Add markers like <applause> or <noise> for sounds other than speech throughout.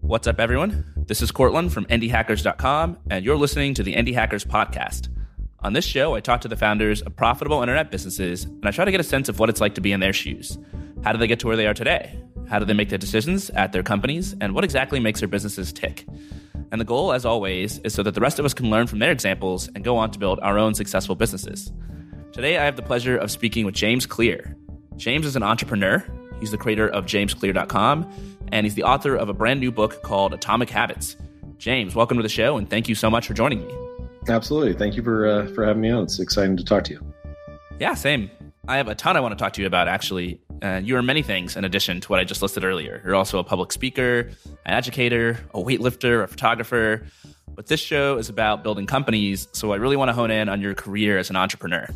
What's up, everyone? This is Courtland from IndieHackers.com, and you're listening to the Indie Hackers Podcast. On this show, I talk to the founders of profitable internet businesses, and I try to get a sense of what it's like to be in their shoes. How do they get to where they are today? How do they make their decisions at their companies? And what exactly makes their businesses tick? And the goal, as always, is so that the rest of us can learn from their examples and go on to build our own successful businesses. Today, I have the pleasure of speaking with James Clear. James is an entrepreneur. He's the creator of JamesClear.com, and he's the author of a brand new book called Atomic Habits. James, welcome to the show, and thank you so much for joining me. Absolutely. Thank you for uh, for having me on. It's exciting to talk to you. Yeah, same. I have a ton I want to talk to you about, actually. Uh, you are many things in addition to what I just listed earlier. You're also a public speaker, an educator, a weightlifter, a photographer. But this show is about building companies, so I really want to hone in on your career as an entrepreneur.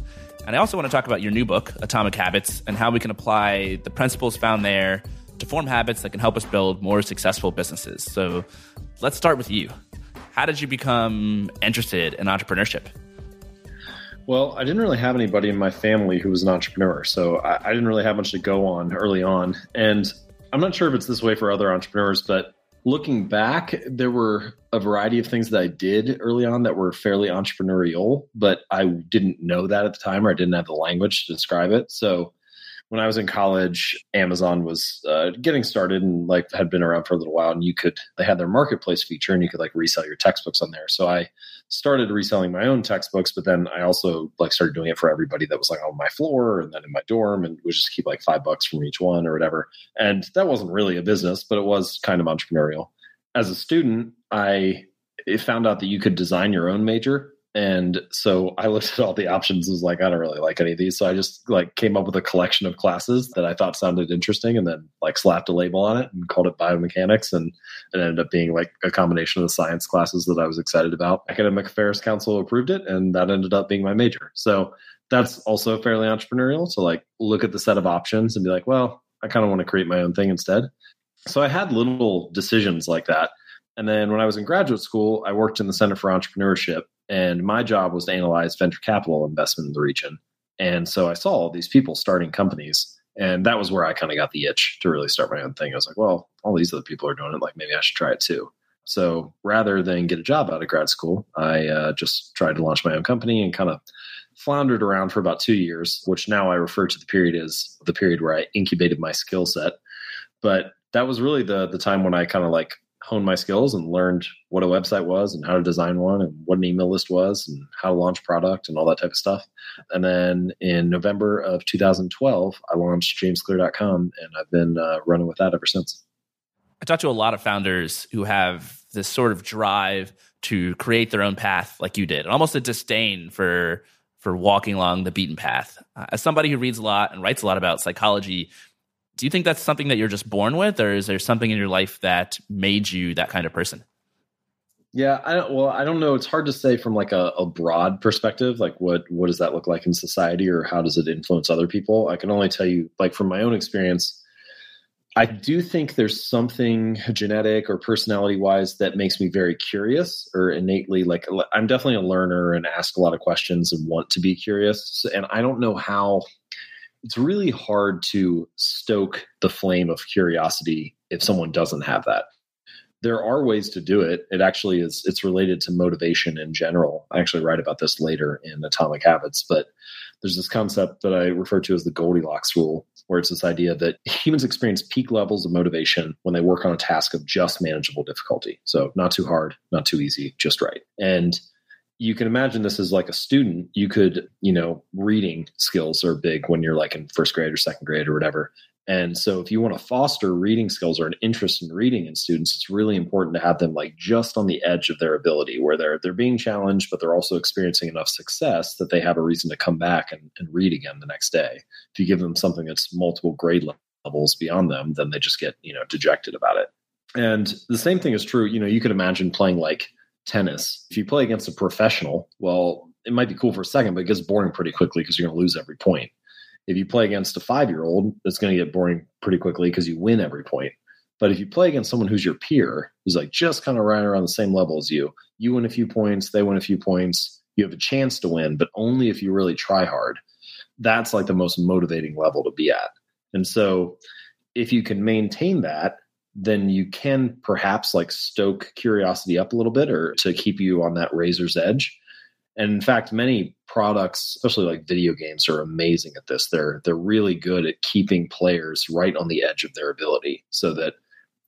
And I also want to talk about your new book, Atomic Habits, and how we can apply the principles found there to form habits that can help us build more successful businesses. So let's start with you. How did you become interested in entrepreneurship? Well, I didn't really have anybody in my family who was an entrepreneur, so I, I, didn't really have much to go on early on. And I'm not sure if it's this way for other entrepreneurs, but looking back, there were a variety of things that I did early on that were fairly entrepreneurial, but I didn't know that at the time or I didn't have the language to describe it. So when I was in college, Amazon was uh, getting started and like had been around for a little while. And you could they had their marketplace feature, and you could like resell your textbooks on there. So I started reselling my own textbooks, but then I also like started doing it for everybody that was like on my floor and then in my dorm, and would just keep like five bucks from each one or whatever. And that wasn't really a business, but it was kind of entrepreneurial. As a student, I found out that you could design your own major and so I looked at all the options and was like, I don't really like any of these. So I just like came up with a collection of classes that I thought sounded interesting and then like slapped a label on it and called it biomechanics. And it ended up being like a combination of the science classes that I was excited about. Academic Affairs Council approved it and that ended up being my major. So that's also fairly entrepreneurial to like look at the set of options and be like, well, I kind of want to create my own thing instead. So I had little decisions like that. And then when I was in graduate school, I worked in the Center for Entrepreneurship and my job was to analyze venture capital investment in the region. And so I saw all these people starting companies. And that was where I kind of got the itch to really start my own thing. I was like, well, all these other people are doing it. Like maybe I should try it too. So rather than get a job out of grad school, I uh, just tried to launch my own company and kind of floundered around for about two years, which now I refer to the period as the period where I incubated my skill set. But that was really the the time when I kind of like honed my skills and learned what a website was and how to design one and what an email list was and how to launch product and all that type of stuff. And then in November of 2012, I launched jamesclear.com and I've been uh, running with that ever since. I talked to a lot of founders who have this sort of drive to create their own path like you did, and almost a disdain for for walking along the beaten path. Uh, as somebody who reads a lot and writes a lot about psychology, do you think that's something that you're just born with, or is there something in your life that made you that kind of person? Yeah, I don't. Well, I don't know. It's hard to say from like a, a, broad perspective. Like, what what does that look like in society, or how does it influence other people? I can only tell you, like from my own experience, I do think there's something genetic or personality wise that makes me very curious, or innately like I'm definitely a learner and ask a lot of questions and want to be curious. And I don't know how it's really hard to stoke the flame of curiosity if someone doesn't have that. There are ways to do it. It actually is it's related to motivation in general. I actually write about this later in atomic habits but there's this concept that i refer to as the goldilocks rule where it's this idea that humans experience peak levels of motivation when they work on a task of just manageable difficulty. So not too hard not too easy just right. And you can imagine this as like a student. You could you know reading skills are big when you're like in first grade or second grade or whatever. And so if you want to foster reading skills or an interest in reading in students it's really important to have them like just on the edge of their ability where they're they're being challenged but they're also experiencing enough success that they have a reason to come back and, and read again the next day. If you give them something that's multiple grade levels beyond them then they just get you know dejected about it. And the same thing is true you know you could imagine playing like tennis. If you play against a professional, well, it might be cool for a second, but it gets boring pretty quickly because you're going to lose every point. If you play against a five year old, it's going to get boring pretty quickly because you win every point. But if you play against someone who's your peer, who's like just kind of right around the same level as you, you win a few points, they win a few points, you have a chance to win, but only if you really try hard. that's like the most motivating level to be at. And so if you can maintain that, then you can perhaps like stoke curiosity up a little bit or to keep you on that razor's edge. And in fact, many products, especially like video games, are amazing at this. They're they're really good at keeping players right on the edge of their ability so that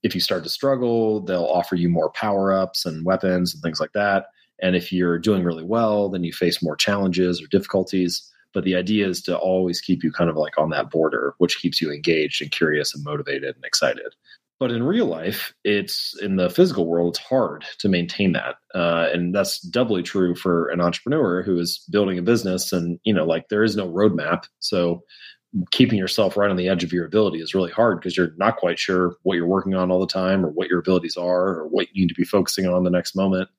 if you start to struggle, they'll offer you more power-ups and weapons and things like that. And if you're doing really well, then you face more challenges or difficulties. But the idea is to always keep you kind of like on that border, which keeps you engaged and curious and motivated and excited. But in real life, it's in the physical world, it's hard to maintain that. Uh, and that's doubly true for an entrepreneur who is building a business and, you know, like there is no roadmap. So keeping yourself right on the edge of your ability is really hard because you're not quite sure what you're working on all the time or what your abilities are or what you need to be focusing on the next moment.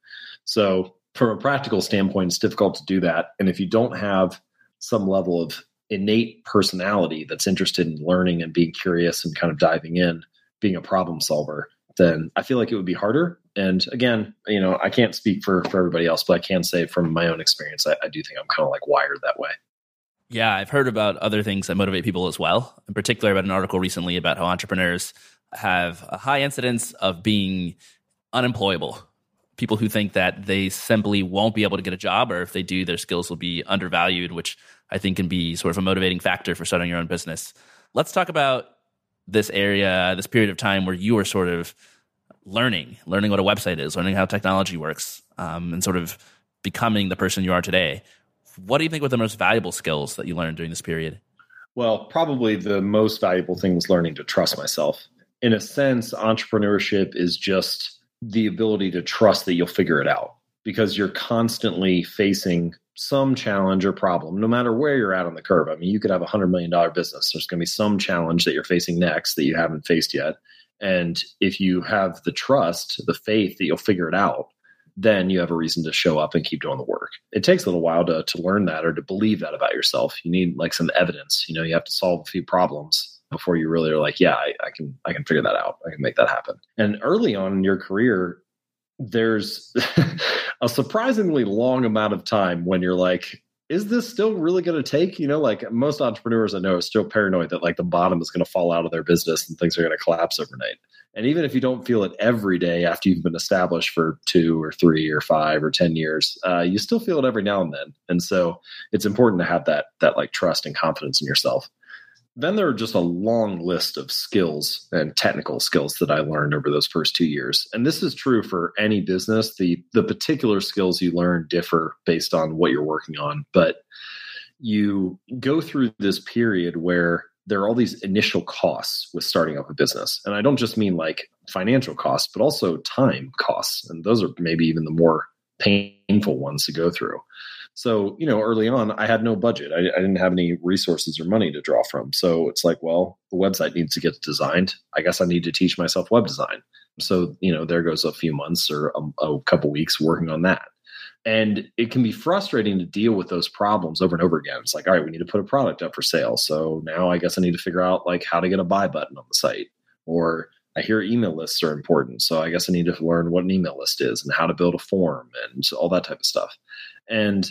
So, from a practical standpoint, it's difficult to do that. And if you don't have some level of innate personality that's interested in learning and being curious and kind of diving in, being a problem solver, then I feel like it would be harder. And again, you know, I can't speak for for everybody else, but I can say from my own experience, I, I do think I'm kind of like wired that way. Yeah, I've heard about other things that motivate people as well. In particular, I read an article recently about how entrepreneurs have a high incidence of being unemployable people who think that they simply won't be able to get a job, or if they do, their skills will be undervalued, which I think can be sort of a motivating factor for starting your own business. Let's talk about this area, this period of time where you were sort of learning, learning what a website is, learning how technology works, um, and sort of becoming the person you are today. What do you think were the most valuable skills that you learned during this period? Well, probably the most valuable thing was learning to trust myself. In a sense, entrepreneurship is just the ability to trust that you'll figure it out because you're constantly facing some challenge or problem, no matter where you're at on the curve. I mean, you could have a $100 million business. There's going to be some challenge that you're facing next that you haven't faced yet. And if you have the trust, the faith that you'll figure it out, then you have a reason to show up and keep doing the work. It takes a little while to, to learn that or to believe that about yourself. You need like some evidence. You know, you have to solve a few problems before you really are like, yeah, I, I can I can figure that out. I can make that happen. And early on in your career, there's <laughs> a surprisingly long amount of time when you're like, is this still really going to take? You know, like most entrepreneurs I know are still paranoid that like the bottom is going to fall out of their business and things are going to collapse overnight. And even if you don't feel it every day after you've been established for two or three or five or ten years, uh, you still feel it every now and then. And so it's important to have that that like trust and confidence in yourself then there are just a long list of skills and technical skills that I learned over those first two years. And this is true for any business. The the particular skills you learn differ based on what you're working on, but you go through this period where there are all these initial costs with starting up a business. And I don't just mean like financial costs, but also time costs. And those are maybe even the more painful ones to go through. So, you know, early on, I had no budget. I, I, didn't have any resources or money to draw from. So it's like, well, the website needs to get designed. I guess I need to teach myself web design. So, you know, there goes a few months or a, a couple weeks working on that. And it can be frustrating to deal with those problems over and over again. It's like, all right, we need to put a product up for sale. So now I guess I need to figure out like how to get a buy button on the site. Or I hear email lists are important. So I guess I need to learn what an email list is and how to build a form and all that type of stuff. And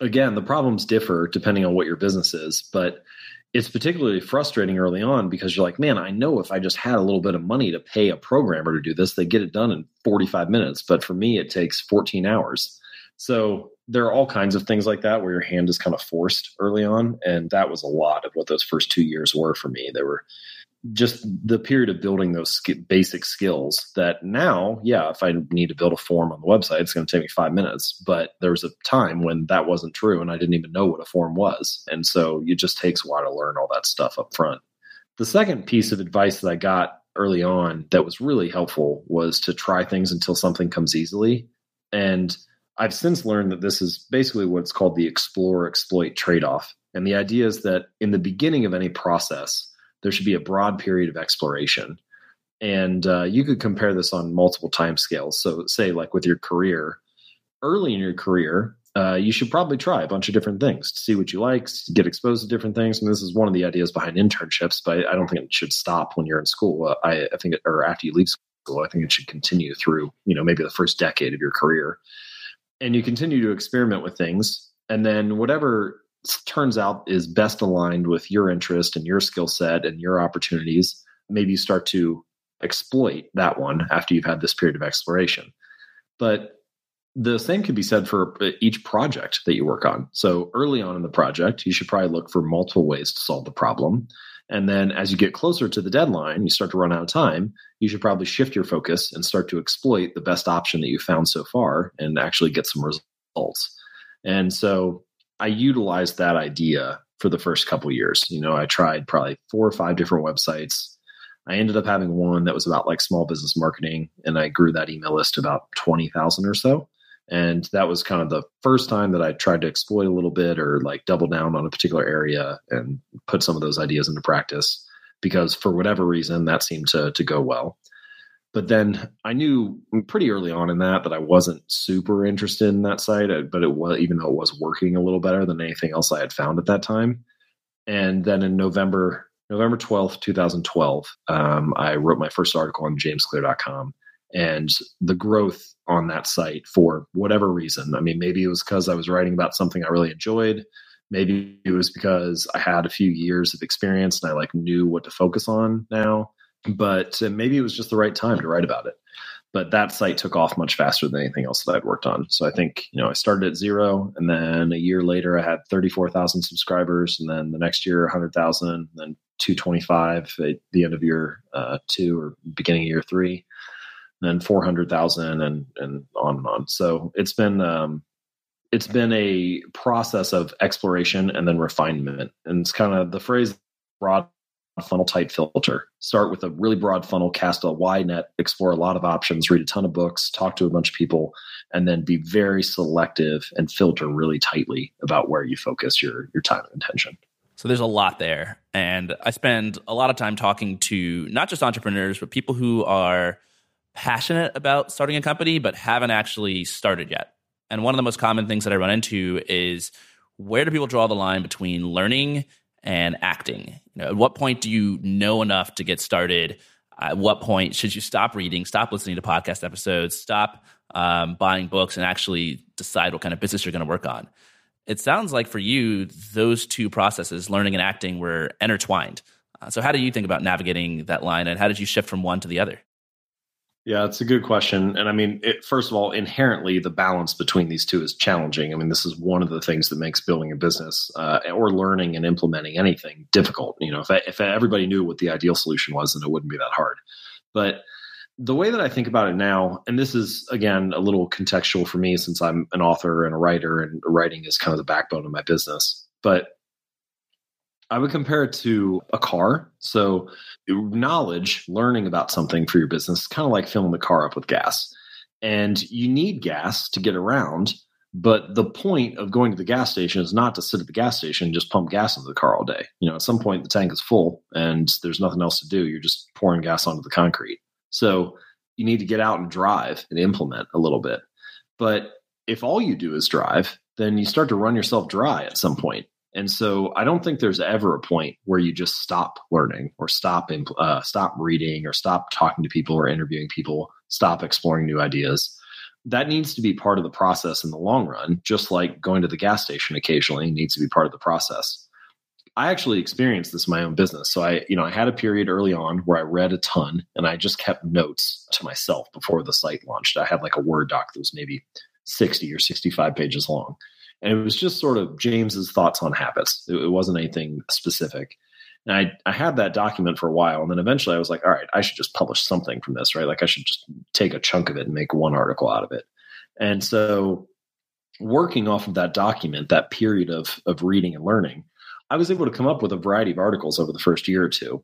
again, the problems differ depending on what your business is, but it's particularly frustrating early on because you're like, man, I know if I just had a little bit of money to pay a programmer to do this, they get it done in 45 minutes. But for me, it takes 14 hours. So there are all kinds of things like that where your hand is kind of forced early on. And that was a lot of what those first two years were for me. There were just the period of building those sk- basic skills that now, yeah, if I need to build a form on the website, it's going to take me five minutes. But there was a time when that wasn't true and I didn't even know what a form was. And so it just takes a while to learn all that stuff up front. The second piece of advice that I got early on that was really helpful was to try things until something comes easily. And I've since learned that this is basically what's called the explore exploit trade off. And the idea is that in the beginning of any process, there should be a broad period of exploration. And uh, you could compare this on multiple time scales. So, say, like with your career, early in your career, uh, you should probably try a bunch of different things to see what you like, get exposed to different things. And this is one of the ideas behind internships, but I don't think it should stop when you're in school. Uh, I, I think, it, or after you leave school, I think it should continue through, you know, maybe the first decade of your career. And you continue to experiment with things. And then whatever turns out is best aligned with your interest and your skill set and your opportunities, maybe you start to exploit that one after you've had this period of exploration. But the same could be said for uh, each project that you work on. So early on in the project, you should probably look for multiple ways to solve the problem. And then as you get closer to the deadline, you start to run out of time, you should probably shift your focus and start to exploit the best option that you found so far and actually get some results. And so I utilized that idea for the first couple years. You know, I tried probably four or five different websites. I ended up having one that was about like small business marketing, and I grew that email list to about 20,000 or so. And that was kind of the first time that I tried to exploit a little bit or like double down on a particular area and put some of those ideas into practice because for whatever reason that seemed to to go well. But then I knew pretty early on in that that I wasn't super interested in that site, uh, but it was even though it was working a little better than anything else I had found at that time. And then in November November 12th, 2012, um, I wrote my first article on jamesclear.com and the growth on that site for whatever reason. I mean, maybe it was because I was writing about something I really enjoyed. Maybe it was because I had a few years of experience and I like knew what to focus on now. But uh, maybe it was just the right time to write about it. But that site took off much faster than anything else that I'd worked on. So I think, you know, I started at zero and then a year later I had 34,000 subscribers and then the next year 100,000, then 225 at the end of year uh, two or beginning of year three and then 400,000 and and on and on. So it's been um, it's been a process of exploration and then refinement. And it's kind of the phrase broad funnel type filter. Start with a really broad funnel, cast a wide net, explore a lot of options, read a ton of books, talk to a bunch of people, and then be very selective and filter really tightly about where you focus your your time and attention. So there's a lot there. And I spend a lot of time talking to not just entrepreneurs, but people who are passionate about starting a company but haven't actually started yet. And one of the most common things that I run into is where do people draw the line between learning and acting? You know, at what point do you know enough to get started? At what point should you stop reading, stop listening to podcast episodes, stop um, buying books, and actually decide what kind of business you're going to work on? It sounds like for you, those two processes, learning and acting, were intertwined. Uh, so, how do you think about navigating that line, and how did you shift from one to the other? Yeah, it's a good question. And I mean, it, first of all, inherently, the balance between these two is challenging. I mean, this is one of the things that makes building a business uh, or learning and implementing anything difficult. You know, if, I, if everybody knew what the ideal solution was, then it wouldn't be that hard. But the way that I think about it now, and this is again a little contextual for me since I'm an author and a writer, and writing is kind of the backbone of my business. But I would compare it to a car. So, knowledge, learning about something for your business, kind of like filling the car up with gas. And you need gas to get around. But the point of going to the gas station is not to sit at the gas station and just pump gas into the car all day. You know, at some point the tank is full and there's nothing else to do. You're just pouring gas onto the concrete. So you need to get out and drive and implement a little bit. But if all you do is drive, then you start to run yourself dry at some point. And so I don't think there's ever a point where you just stop learning or stop uh, stop reading or stop talking to people or interviewing people, stop exploring new ideas. That needs to be part of the process in the long run, just like going to the gas station occasionally needs to be part of the process. I actually experienced this in my own business. So I, you know, I had a period early on where I read a ton and I just kept notes to myself before the site launched. I had like a Word doc that was maybe 60 or 65 pages long and it was just sort of James's thoughts on habits. It, it wasn't anything specific. And I, I had that document for a while. And then eventually I was like, all right, I should just publish something from this, right? Like I should just take a chunk of it and make one article out of it. And so working off of that document, that period of, of reading and learning, I was able to come up with a variety of articles over the first year or two.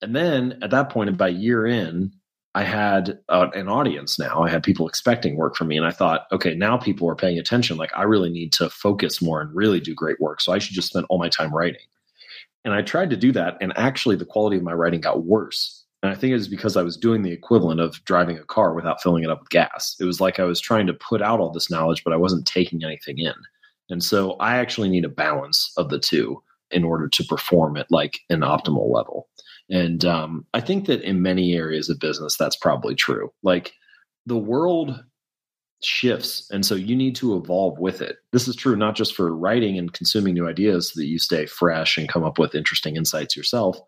And then at that point, by year in, I had uh, an audience now. I had people expecting work from me. And I thought, okay, now people are paying attention. Like, I really need to focus more and really do great work. So I should just spend all my time writing. And I tried to do that. And actually, the quality of my writing got worse. And I think it was because I was doing the equivalent of driving a car without filling it up with gas. It was like I was trying to put out all this knowledge, but I wasn't taking anything in. And so I actually need a balance of the two in order to perform at like an optimal level. And um, I think that in many areas of business, that's probably true. Like the world shifts. And so you need to evolve with it. This is true not just for writing and consuming new ideas so that you stay fresh and come up with interesting insights yourself,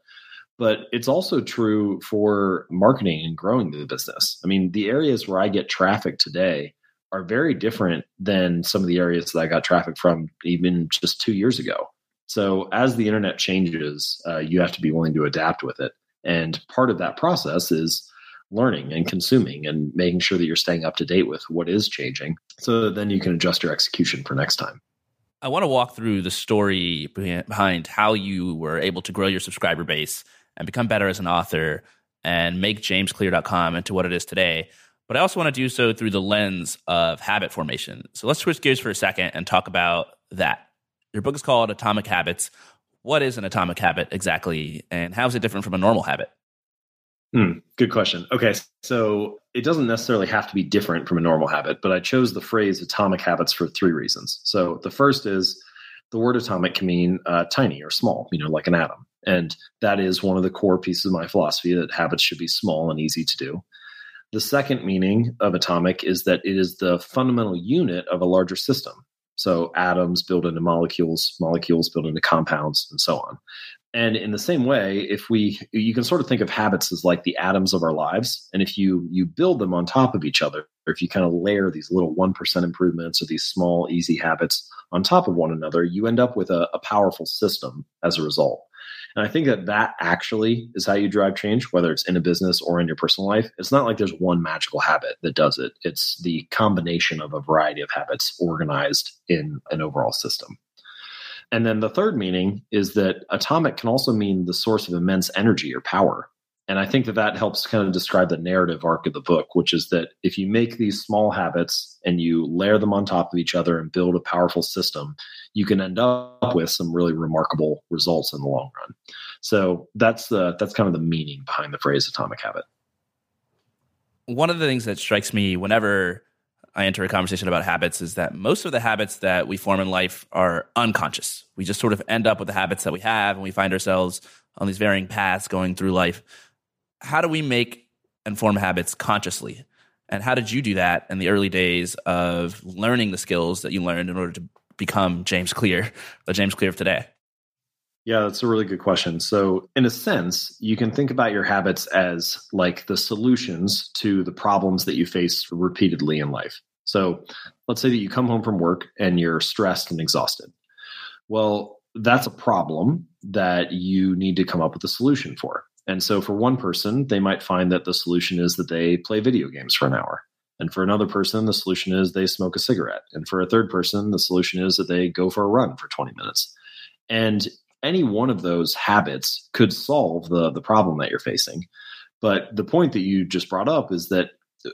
but it's also true for marketing and growing the business. I mean, the areas where I get traffic today are very different than some of the areas that I got traffic from even just two years ago. So as the internet changes, uh, you have to be willing to adapt with it. And part of that process is learning and consuming and making sure that you're staying up to date with what is changing so that then you can adjust your execution for next time. I want to walk through the story behind how you were able to grow your subscriber base and become better as an author and make jamesclear.com into what it is today. But I also want to do so through the lens of habit formation. So let's switch gears for a second and talk about that. Your book is called Atomic Habits. What is an atomic habit exactly, and how is it different from a normal habit? Mm, good question. Okay, so it doesn't necessarily have to be different from a normal habit, but I chose the phrase atomic habits for three reasons. So the first is the word atomic can mean uh, tiny or small, you know, like an atom. And that is one of the core pieces of my philosophy that habits should be small and easy to do. The second meaning of atomic is that it is the fundamental unit of a larger system. So atoms build into molecules, molecules build into compounds, and so on. And in the same way, if we, you can sort of think of habits as like the atoms of our lives. And if you you build them on top of each other, or if you kind of layer these little one percent improvements or these small easy habits on top of one another, you end up with a, a powerful system as a result. And I think that that actually is how you drive change, whether it's in a business or in your personal life. It's not like there's one magical habit that does it. It's the combination of a variety of habits organized in an overall system. And then the third meaning is that atomic can also mean the source of immense energy or power. And I think that that helps kind of describe the narrative arc of the book, which is that if you make these small habits and you layer them on top of each other and build a powerful system, you can end up with some really remarkable results in the long run. So that's the that's kind of the meaning behind the phrase atomic habit. One of the things that strikes me whenever I enter a conversation about habits is that most of the habits that we form in life are unconscious. We just sort of end up with the habits that we have and we find ourselves on these varying paths going through life. How do we make and form habits consciously? And how did you do that in the early days of learning the skills that you learned in order to become James Clear, the James Clear of today? Yeah, that's a really good question. So, in a sense, you can think about your habits as like the solutions to the problems that you face repeatedly in life. So, let's say that you come home from work and you're stressed and exhausted. Well, that's a problem that you need to come up with a solution for. And so, for one person, they might find that the solution is that they play video games for an hour. And for another person, the solution is they smoke a cigarette. And for a third person, the solution is that they go for a run for 20 minutes. And any one of those habits could solve the the problem that you're facing. But the point that you just brought up is that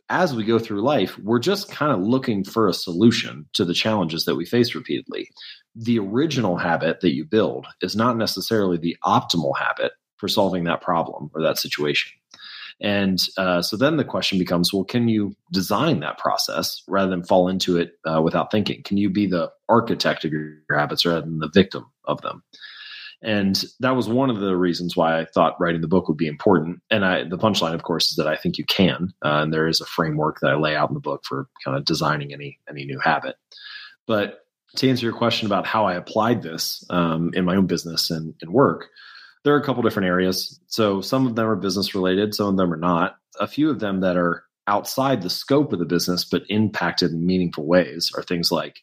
as we go through life, we're just kind of looking for a solution to the challenges that we face repeatedly. The original habit that you build is not necessarily the optimal habit for solving that problem or that situation. And uh, so then the question becomes well, can you design that process rather than fall into it uh, without thinking? Can you be the architect of your, your habits rather than the victim of them? And that was one of the reasons why I thought writing the book would be important. And I, the punchline, of course, is that I think you can. Uh, and there is a framework that I lay out in the book for kind of designing any any new habit. But to answer your question about how I applied this um, in my own business and, and work, there are a couple different areas. So some of them are business related, some of them are not. A few of them that are outside the scope of the business but impacted in meaningful ways are things like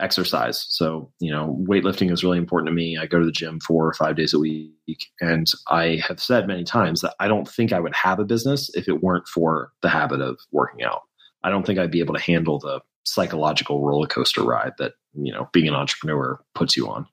exercise. So, you know, weightlifting is really important to me. I go to the gym four or five days a week. And I have said many times that I don't think I would have a business if it weren't for the habit of working out. I don't think I'd be able to handle the psychological roller coaster ride that, you know, being an entrepreneur puts you on.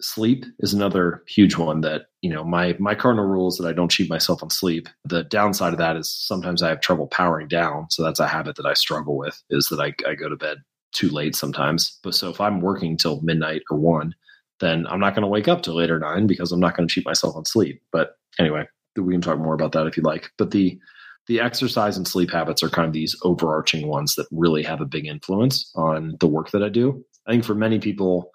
Sleep is another huge one that, you know, my my cardinal rule is that I don't cheat myself on sleep. The downside of that is sometimes I have trouble powering down. So that's a habit that I struggle with is that I, I go to bed too late sometimes. But so if I'm working till midnight or one, then I'm not going to wake up till or nine because I'm not going to cheat myself on sleep. But anyway, we can talk more about that if you like. But the the exercise and sleep habits are kind of these overarching ones that really have a big influence on the work that I do. I think for many people,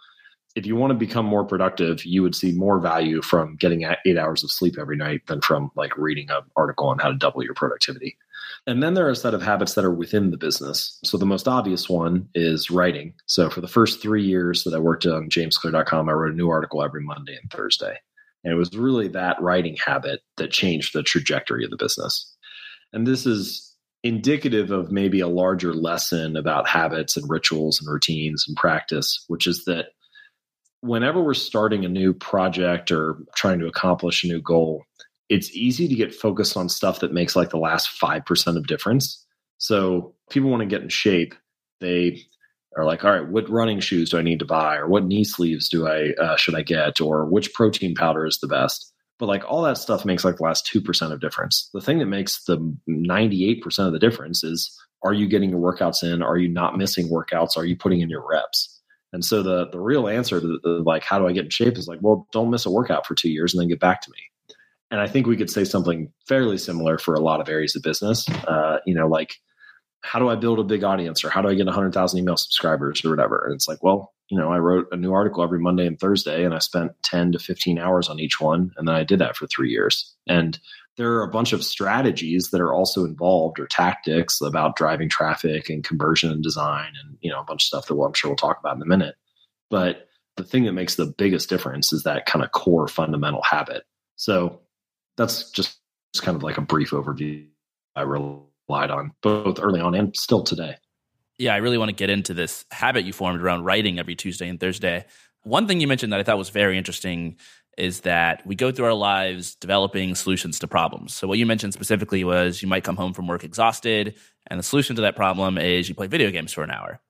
if you want to become more productive, you would see more value from getting eight hours of sleep every night than from like reading an article on how to double your productivity. And then there are a set of habits that are within the business. So the most obvious one is writing. So for the first three years that I worked on jamesclear.com, I wrote a new article every Monday and Thursday. And it was really that writing habit that changed the trajectory of the business. And this is indicative of maybe a larger lesson about habits and rituals and routines and practice, which is that whenever we're starting a new project or trying to accomplish a new goal, it's easy to get focused on stuff that makes like the last 5% of difference. So people want to get in shape. They are like, all right, what running shoes do I need to buy? Or what knee sleeves do I, uh, should I get? Or which protein powder is the best? But like all that stuff makes like the last 2% of difference. The thing that makes the 98% of the difference is are you getting your workouts in? Are you not missing workouts? Are you putting in your reps? And so the the real answer to the, like how do I get in shape is like, well, don't miss a workout for two years and then get back to me. And I think we could say something fairly similar for a lot of areas of business. Uh, you know, like how do I build a big audience or how do I get 100,000 email subscribers or whatever? And it's like, well, you know, I wrote a new article every Monday and Thursday and I spent 10 to 15 hours on each one. And then I did that for three years. And there are a bunch of strategies that are also involved or tactics about driving traffic and conversion and design and you know a bunch of stuff that we'll, I'm sure we'll talk about in a minute. But the thing that makes the biggest difference is that kind of core fundamental habit. So that's just, just kind of like a brief overview I relied on both early on and still today. Yeah, I really want to get into this habit you formed around writing every Tuesday and Thursday. One thing you mentioned that I thought was very interesting is that we go through our lives developing solutions to problems. So what you mentioned specifically was you might come home from work exhausted, and the solution to that problem is you play video games for an hour.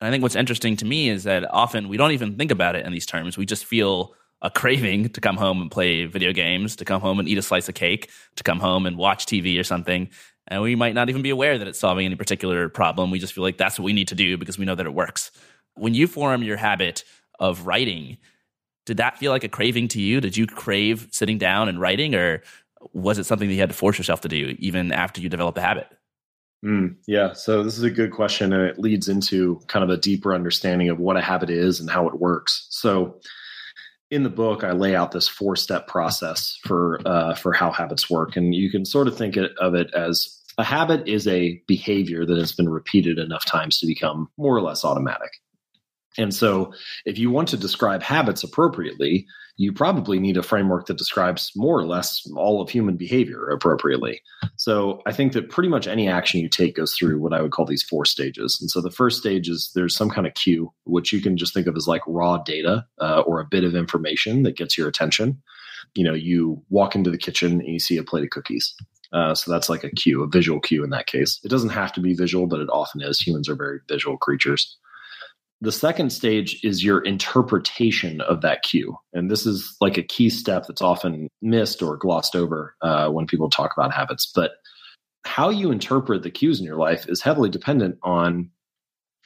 And I think what's interesting to me is that often we don't even think about it in these terms. We just feel a craving to come home and play video games, to come home and eat a slice of cake, to come home and watch TV or something. And we might not even be aware that it's solving any particular problem. We just feel like that's what we need to do because we know that it works. When you form your habit of writing, did that feel like a craving to you? Did you crave sitting down and writing, or was it something that you had to force yourself to do even after you developed the habit? Mm, yeah, so this is a good question, and it leads into kind of a deeper understanding of what a habit is and how it works. So, in the book, I lay out this four-step process for uh, for how habits work, and you can sort of think of it as a habit is a behavior that has been repeated enough times to become more or less automatic. And so, if you want to describe habits appropriately, you probably need a framework that describes more or less all of human behavior appropriately. So, I think that pretty much any action you take goes through what I would call these four stages. And so, the first stage is there's some kind of cue, which you can just think of as like raw data uh, or a bit of information that gets your attention. You know, you walk into the kitchen and you see a plate of cookies. Uh, so that's like a cue, a visual cue in that case. It doesn't have to be visual, but it often is. Humans are very visual creatures. The second stage is your interpretation of that cue. And this is like a key step that's often missed or glossed over uh, when people talk about habits. But how you interpret the cues in your life is heavily dependent on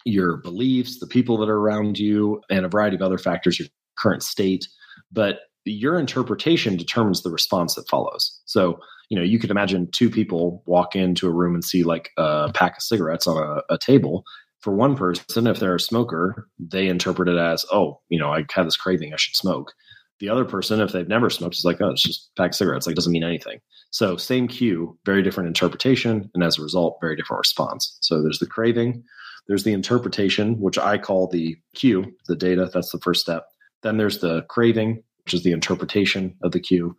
your beliefs, the people that are around you, and a variety of other factors, your current state. But your interpretation determines the response that follows. So, you know, you could imagine two people walk into a room and see like a pack of cigarettes on a, a table for one person, if they're a smoker, they interpret it as, oh, you know, I had this craving, I should smoke. The other person, if they've never smoked, is like, oh, it's just pack cigarettes. Like, doesn't mean anything. So, same cue, very different interpretation, and as a result, very different response. So, there's the craving, there's the interpretation, which I call the cue, the data. That's the first step. Then there's the craving, which is the interpretation of the cue.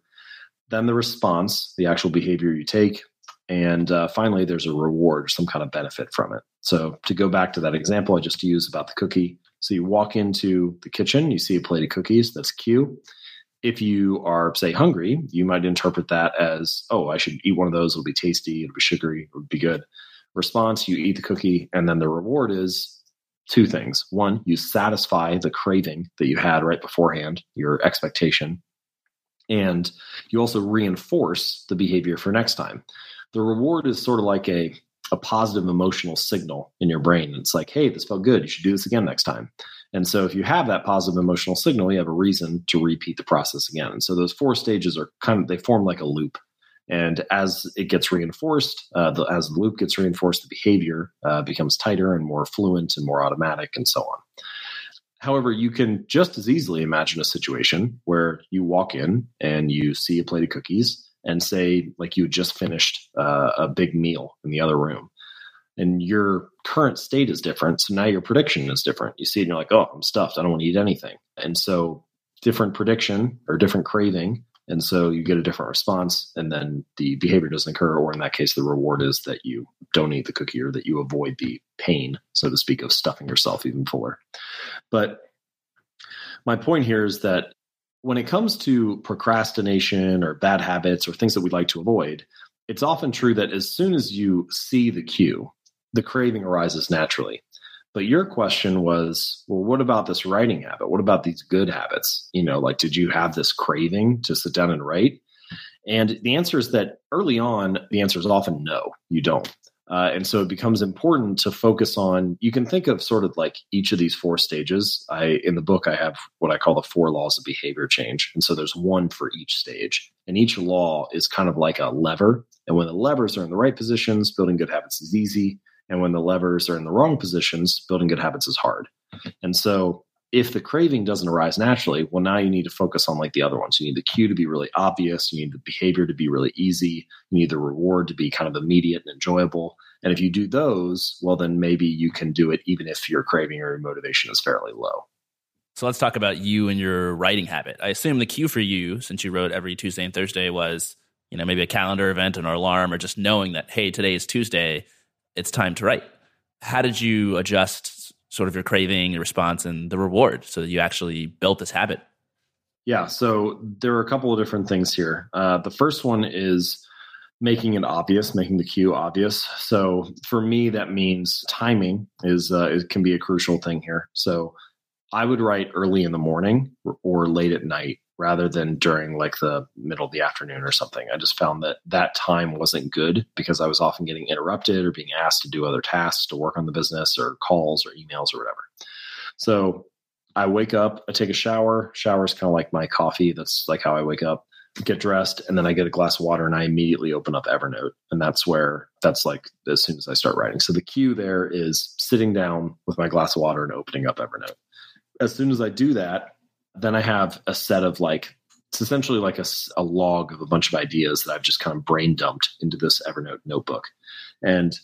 Then the response, the actual behavior you take, and uh, finally, there's a reward, some kind of benefit from it. So, to go back to that example I just used about the cookie, so you walk into the kitchen, you see a plate of cookies, that's cue. If you are, say, hungry, you might interpret that as, oh, I should eat one of those. It'll be tasty, it'll be sugary, it'll be good. Response, you eat the cookie, and then the reward is two things. One, you satisfy the craving that you had right beforehand, your expectation. And you also reinforce the behavior for next time the reward is sort of like a a positive emotional signal in your brain. It's like, hey, this felt good. You should do this again next time. And so if you have that positive emotional signal, you have a reason to repeat the process again. And so those four stages are kind of they form like a loop. And as it gets reinforced, uh, the, as the loop gets reinforced, the behavior uh, becomes tighter and more fluent and more automatic, and so on. However, you can just as easily imagine a situation where you walk in and you see a plate of cookies and say, like you just finished uh, a big meal in the other room. And your current state is different. So now your prediction is different. You see it and you're like, oh, I'm stuffed. I don't want to eat anything. And so different prediction or different craving. And so you get a different response. And then the behavior doesn't occur. Or in that case, the reward is that you don't eat the cookie or that you avoid the pain, so to speak, of stuffing yourself even fuller. But my point here is that when it comes to procrastination or bad habits or things that we'd like to avoid, it's often true that as soon as you see the cue, the craving arises naturally. But your question was, well, what about this writing habit? What about these good habits? You know, like, did you have this craving to sit down and write? And the answer is that early on, the answer is often no, you don't. Uh, and so it becomes important to focus on, you can think of sort of like each of these four stages. I, in the book, I have what I call the four laws of behavior change. And so there's one for each stage. And each law is kind of like a lever. And when the levers are in the right positions, building good habits is easy. And when the levers are in the wrong positions, building good habits is hard. And so if the craving doesn't arise naturally, well, now you need to focus on like the other ones. You need the cue to be really obvious. You need the behavior to be really easy. You need the reward to be kind of immediate and enjoyable. And if you do those, well, then maybe you can do it even if your craving or your motivation is fairly low. So let's talk about you and your writing habit. I assume the cue for you, since you wrote every Tuesday and Thursday, was you know maybe a calendar event, an alarm, or just knowing that hey, today is Tuesday, it's time to write. How did you adjust sort of your craving, your response, and the reward so that you actually built this habit? Yeah, so there are a couple of different things here. Uh, the first one is making it obvious, making the cue obvious. So for me, that means timing is uh, it can be a crucial thing here. So I would write early in the morning or late at night rather than during like the middle of the afternoon or something. I just found that that time wasn't good because I was often getting interrupted or being asked to do other tasks to work on the business or calls or emails or whatever. So I wake up, I take a shower. Shower is kind of like my coffee. That's like how I wake up, get dressed, and then I get a glass of water and I immediately open up Evernote. And that's where that's like as soon as I start writing. So the cue there is sitting down with my glass of water and opening up Evernote. As soon as I do that, then I have a set of like, it's essentially like a, a log of a bunch of ideas that I've just kind of brain dumped into this Evernote notebook. And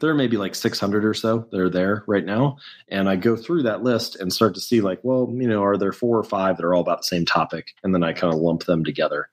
there are maybe like 600 or so that are there right now. And I go through that list and start to see, like, well, you know, are there four or five that are all about the same topic? And then I kind of lump them together.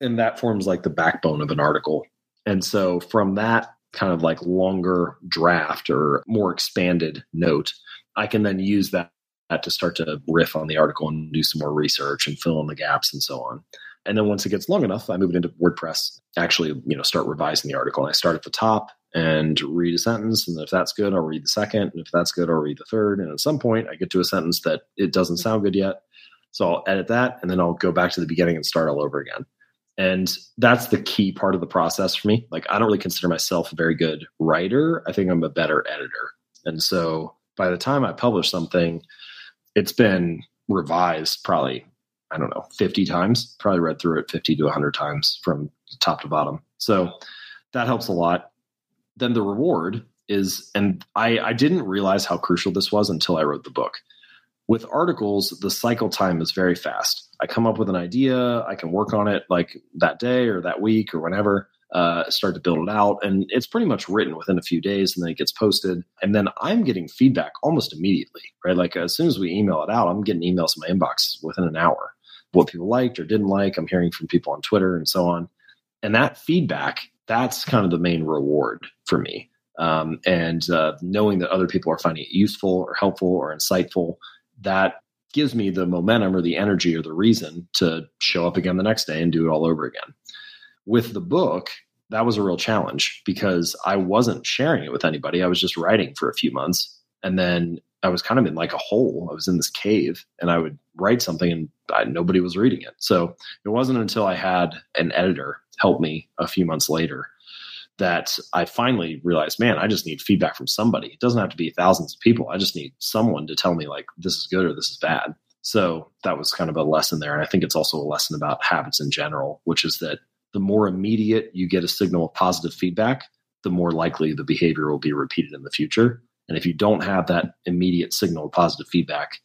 And that forms like the backbone of an article. And so from that kind of like longer draft or more expanded note, I can then use that to start to riff on the article and do some more research and fill in the gaps and so on. And then once it gets long enough, I move it into WordPress, actually, you know, start revising the article. And I start at the top and read a sentence. And if that's good, I'll read the second. And if that's good, I'll read the third. And at some point, I get to a sentence that it doesn't sound good yet. So I'll edit that and then I'll go back to the beginning and start all over again. And that's the key part of the process for me. Like, I don't really consider myself a very good writer. I think I'm a better editor. And so by the time I publish something, it's been revised probably I don't know 50 times. Probably read through it 50 to 100 times from top to bottom. So that helps a lot. Then the reward is, and I, I didn't realize how crucial this was until I wrote the book. With articles, the cycle time is very fast. I come up with an idea, I can work on it like that day or that week or whenever uh, start to build it out. And it's pretty much written within a few days and then it gets posted. And then I'm getting feedback almost immediately, right? Like as soon as we email it out, I'm getting emails in my inbox within an hour. What people liked or didn't like. I'm hearing from people on Twitter and so on. And that feedback, that's kind of the main reward for me. Um, and uh, knowing that other people are finding it useful or helpful or insightful, that gives me the momentum or the energy or the reason to show up again the next day and do it all over again with the book, that was a real challenge because I wasn't sharing it with anybody. I was just writing for a few months. And then I was kind of in like a hole. I was in this cave and I would write something and I, nobody was reading it. So it wasn't until I had an editor help me a few months later that I finally realized, man, I just need feedback from somebody. It doesn't have to be thousands of people. I just need someone to tell me like this is good or this is bad. So that was kind of a lesson there. And I think it's also a lesson about habits in general, which is that the more immediate you get a signal of positive feedback, the more likely the behavior will be repeated in the future. And if you don't have that immediate signal of positive feedback,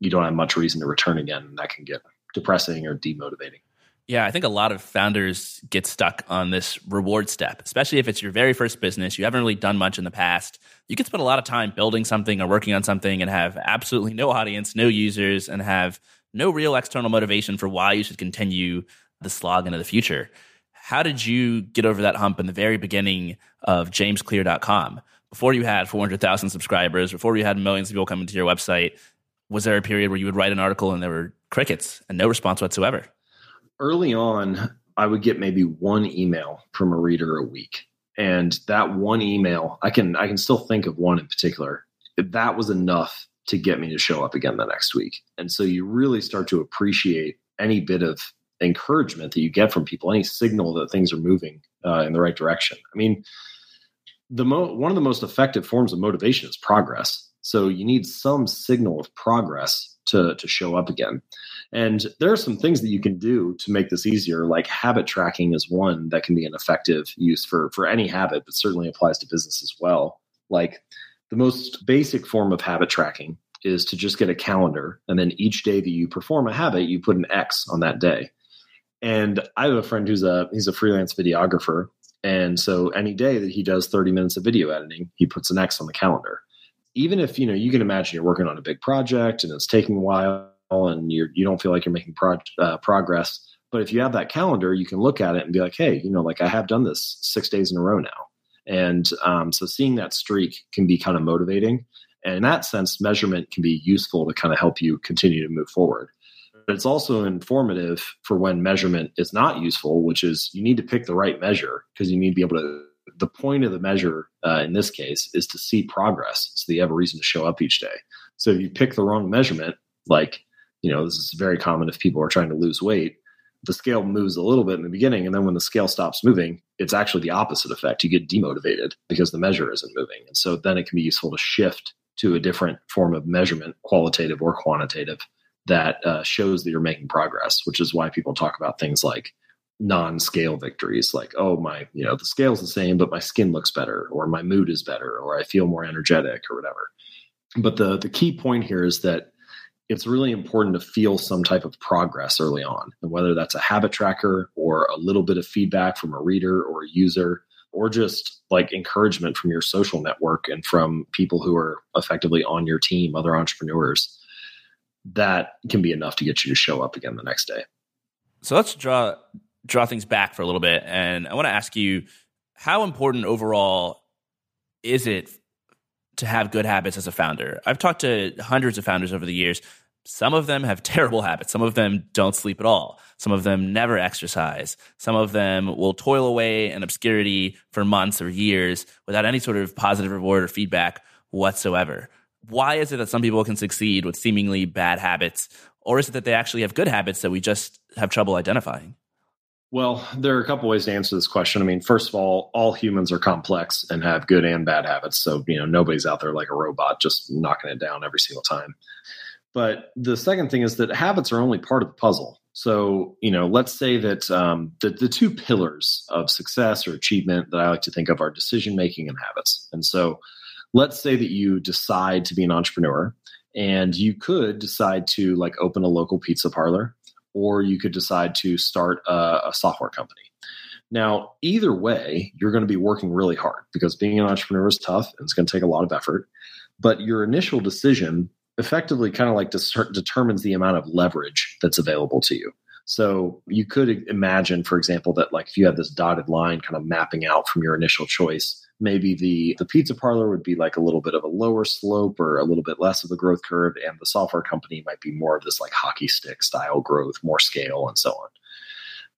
you don't have much reason to return again. And that can get depressing or demotivating. Yeah, I think a lot of founders get stuck on this reward step, especially if it's your very first business. You haven't really done much in the past. You can spend a lot of time building something or working on something and have absolutely no audience, no users, and have no real external motivation for why you should continue the slog into the future. How did you get over that hump in the very beginning of jamesclear.com? Before you had 400,000 subscribers, before you had millions of people coming to your website, was there a period where you would write an article and there were crickets and no response whatsoever? early on, I would get maybe one email from a reader a week. And that one email, I can I can still think of one in particular. That was enough to get me to show up again the next week. And so you really start to appreciate any bit of encouragement that you get from people, any signal that things are moving uh, in the right direction. I mean, the mo- one of the most effective forms of motivation is progress. So you need some signal of progress to to show up again. And there are some things that you can do to make this easier, like habit tracking is one that can be an effective use for, for any habit, but certainly applies to business as well. Like the most basic form of habit tracking is to just get a calendar, and then each day that you perform a habit, you put an X on that day. And I have a friend who's a he's a freelance videographer, and so any day that he does 30 minutes of video editing, he puts an X on the calendar. Even if you know you can imagine you're working on a big project and it's taking a while and you're you don't feel like you're making pro- uh, progress. But if you have that calendar, you can look at it and be like, hey, you know, like I have done this six days in a row now. And um, so seeing that streak can be kind of motivating. And in that sense, measurement can be useful to kind of help you continue to move forward. But it's also informative for when measurement is not useful, which is you need to pick the right measure because you need to be able to. The point of the measure uh, in this case is to see progress so you have a reason to show up each day. So if you pick the wrong measurement, like you know, this is very common if people are trying to lose weight. The scale moves a little bit in the beginning, and then when the scale stops moving, it's actually the opposite effect. You get demotivated because the measure isn't moving. And so then it can be useful to shift to a different form of measurement, qualitative or quantitative, that uh, shows that you're making progress, which is why people talk about things like non-scale victories like oh my you know the scale's the same but my skin looks better or my mood is better or i feel more energetic or whatever but the the key point here is that it's really important to feel some type of progress early on. And whether that's a habit tracker or a little bit of feedback from a reader or a user, or just like encouragement from your social network and from people who are effectively on your team, other entrepreneurs, that can be enough to get you to show up again the next day. So let's draw draw things back for a little bit. And I want to ask you, how important overall is it to have good habits as a founder. I've talked to hundreds of founders over the years. Some of them have <laughs> terrible habits. Some of them don't sleep at all. Some of them never exercise. Some of them will toil away in obscurity for months or years without any sort of positive reward or feedback whatsoever. Why is it that some people can succeed with seemingly bad habits? Or is it that they actually have good habits that we just have trouble identifying? Well, there are a couple ways to answer this question. I mean, first of all, all humans are complex and have good and bad habits. So, you know, nobody's out there like a robot just knocking it down every single time. But the second thing is that habits are only part of the puzzle. So, you know, let's say that um, the, the two pillars of success or achievement that I like to think of are decision making and habits. And so, let's say that you decide to be an entrepreneur and you could decide to like open a local pizza parlor or you could decide to start a, a software company. Now, either way, you're going to be working really hard because being an entrepreneur is tough and it's going to take a lot of effort. But your initial decision effectively kind of like determines the amount of leverage that's available to you. So you could imagine, for example, that like if you had this dotted line kind of mapping out from your initial choice, maybe the the pizza parlor would be like a little bit of a lower slope or a little bit less of a growth curve and the software company might be more of this like hockey stick style growth more scale and so on.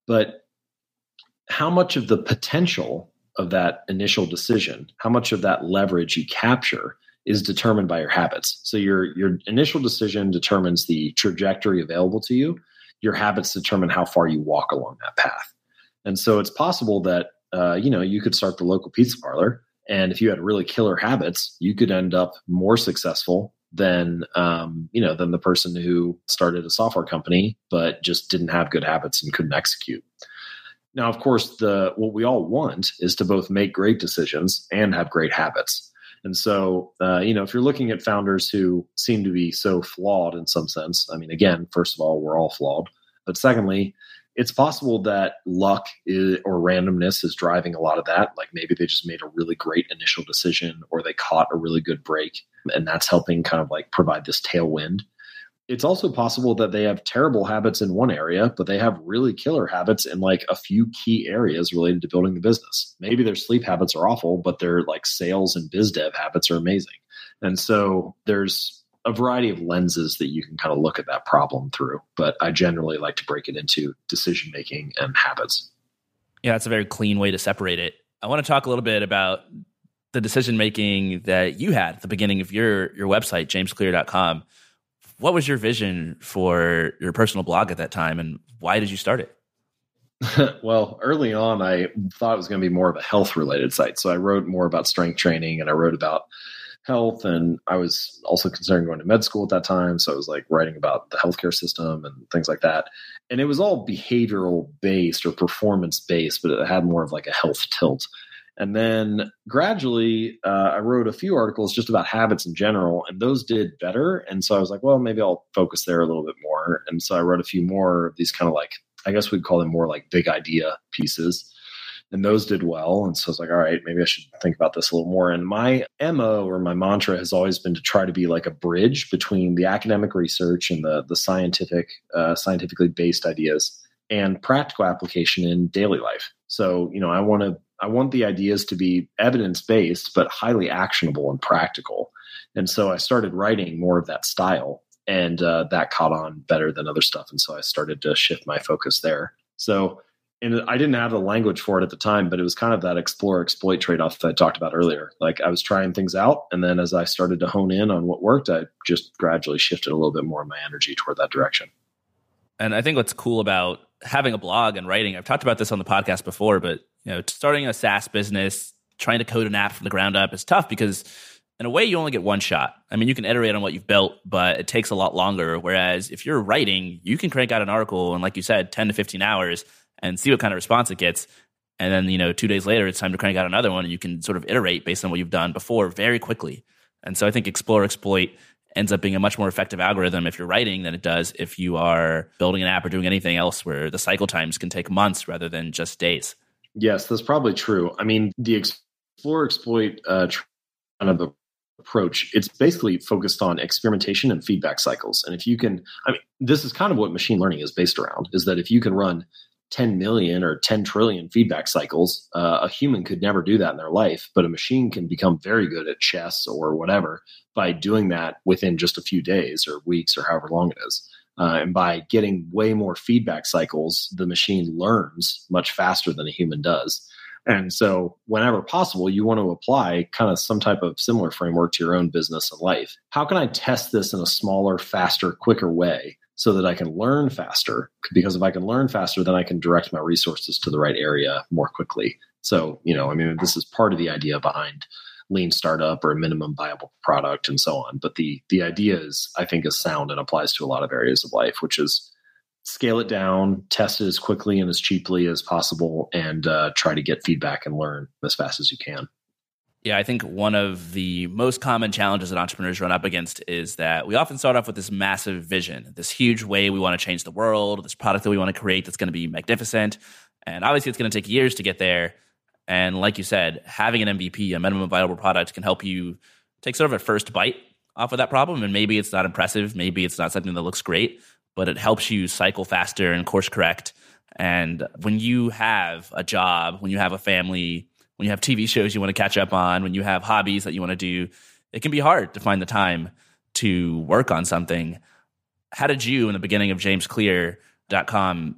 But how much of the potential of that initial decision how much of that leverage you capture is determined by your habits. So your your initial decision determines the trajectory available to you. Your habits determine how far you walk along that path. And so it's possible that uh, you know, you could start the local pizza parlor, and if you had really killer habits, you could end up more successful than um, you know than the person who started a software company but just didn't have good habits and couldn't execute. Now, of course, the what we all want is to both make great decisions and have great habits. And so, uh, you know, if you're looking at founders who seem to be so flawed in some sense, I mean, again, first of all, we're all flawed. But secondly, it's possible that luck is, or randomness is driving a lot of that. Like maybe they just made a really great initial decision or they caught a really good break and that's helping kind of like provide this tailwind. It's also possible that they have terrible habits in one area, but they have really killer habits in like a few key areas related to building the business. Maybe their sleep habits are awful, but their like sales and biz dev habits are amazing. And so there's a variety of lenses that you can kind of look at that problem through. But I generally like to break it into decision making and habits. Yeah, that's a very clean way to separate it. I want to talk a little bit about the decision making that you had at the beginning of your your website, jamesclear.com. What was your vision for your personal blog at that time and why did you start it? <laughs> well, early on, I thought it was going to be more of a health related site. So I wrote more about strength training and I wrote about health and i was also considering going to med school at that time so i was like writing about the healthcare system and things like that. And it was all behavioral based or performance based but it had more of like a health tilt. And then gradually uh, i wrote a few articles just about habits in general and those did better. And so i was like well maybe i'll focus there a little bit more. And so i wrote a few more of these kind of like i guess we'd call them more like big idea pieces and those did well. And so I was like, all right, maybe I should think about this a little more. And my MO or my mantra has always been to try to be like a bridge between the academic research and the the scientific, uh, scientifically based ideas and practical application in daily life. So, you know, I want to I want the ideas to be evidence based, but highly actionable and practical. And so I started writing more of that style, and uh, that caught on better than other stuff. And so I started to shift my focus there. So and I didn't have the language for it at the time, but it was kind of that explore exploit trade off that I talked about earlier. Like I was trying things out, and then as I started to hone in on what worked, I just gradually shifted a little bit more of my energy toward that direction. And I think what's cool about having a blog and writing, I've talked about this on the podcast before, but you know, starting a SaaS business, trying to code an app from the ground up is tough because in a way you only get one shot. I mean, you can iterate on what you've built, but it takes a lot longer. Whereas if you're writing, you can crank out an article in, like you said, 10 to 15 hours and see what kind of response it gets. And then, you know, two days later, it's time to crank out another one and you can sort of iterate based on what you've done before very quickly. And so I think explore, exploit ends up being a much more effective algorithm if you're writing than it does if you are building an app or doing anything else where the cycle times can take months rather than just days. Yes, that's probably true. I mean, the explore, exploit uh, kind of approach, it's basically focused on experimentation and feedback cycles. And if you can, I mean, this is kind of what machine learning is based around, is that if you can run 10 million or 10 trillion feedback cycles. Uh, a human could never do that in their life, but a machine can become very good at chess or whatever by doing that within just a few days or weeks or however long it is. Uh, and by getting way more feedback cycles, the machine learns much faster than a human does. And so, whenever possible, you want to apply kind of some type of similar framework to your own business and life. How can I test this in a smaller, faster, quicker way so that I can learn faster. Because if I can learn faster, then I can direct my resources to the right area more quickly. So, you know, I mean, this is part of the idea behind lean startup or minimum viable product and so on. But the the idea is, I think, is sound and applies to a lot of areas of life, which is scale it down, test it as quickly and as cheaply as possible, and uh, try to get feedback and learn as fast as you can. Yeah, I think one of the most common challenges that entrepreneurs run up against is that we often start off with this massive vision, this huge way we want to change the world, this product that we want to create that's going to be magnificent. And obviously, it's going to take years to get there. And like you said, having an MVP, a minimum viable product, can help you take sort of a first bite off of that problem. And maybe it's not impressive, maybe it's not something that looks great, but it helps you cycle faster and course correct. And when you have a job, when you have a family, when you have TV shows you want to catch up on, when you have hobbies that you want to do, it can be hard to find the time to work on something. How did you, in the beginning of jamesclear.com,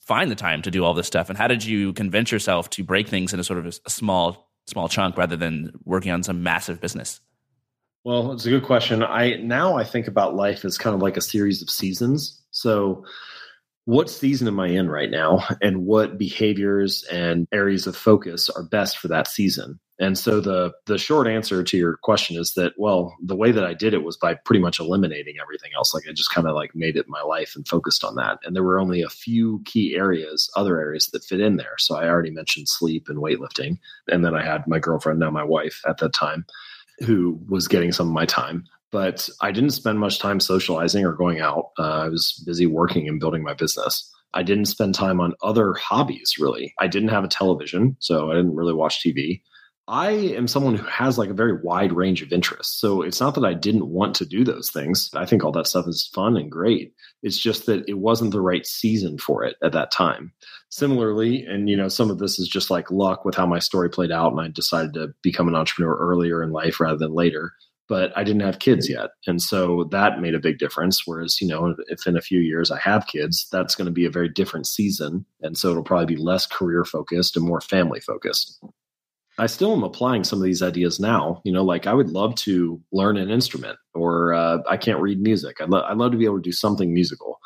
find the time to do all this stuff? And how did you convince yourself to break things into sort of a small, small chunk rather than working on some massive business? Well, it's a good question. I now I think about life as kind of like a series of seasons. So what season am I in right now and what behaviors and areas of focus are best for that season. And so the the short answer to your question is that well, the way that I did it was by pretty much eliminating everything else. Like I just kind of like made it my life and focused on that. And there were only a few key areas, other areas that fit in there. So I already mentioned sleep and weightlifting, and then I had my girlfriend, now my wife at that time. who was getting some of my time. But I didn't spend much time socializing or going out. Uh, I was busy working and building my business. I didn't spend time on other hobbies really. I didn't have a television, so I didn't really watch TV. I am someone who has like a very wide range of interests. So it's not that I didn't want to do those things. I think all that stuff is fun and great. It's just that it wasn't the right season for it at that time. Similarly, and you know, some of this is just like luck with how my story played out and I decided to become an entrepreneur earlier in life rather than later but I didn't have kids yet. And so that made a big difference. Whereas, you know, if in a few years I have kids, that's going to be a very different season. And so it'll probably be less career focused and more family focused. I still am applying some of these ideas now. You know, like I would love to learn an instrument or uh, I can't read music. I'd, lo- I'd love to be able to do something musical,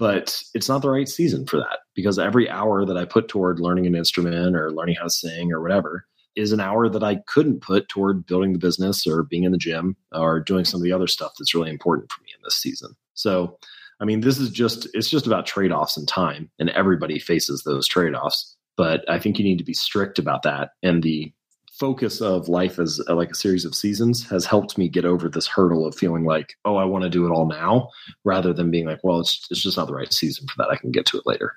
but it's not the right season for that because every hour that I put toward learning an instrument or learning how to sing or whatever, is an hour that I couldn't put toward building the business or being in the gym or doing some of the other stuff that's really important for me in this season. So, I mean, this is just, it's just about trade offs and time, and everybody faces those trade offs. But I think you need to be strict about that. And the focus of life as a, like a series of seasons has helped me get over this hurdle of feeling like, oh, I want to do it all now, rather than being like, well, it's, it's just not the right season for that. I can get to it later.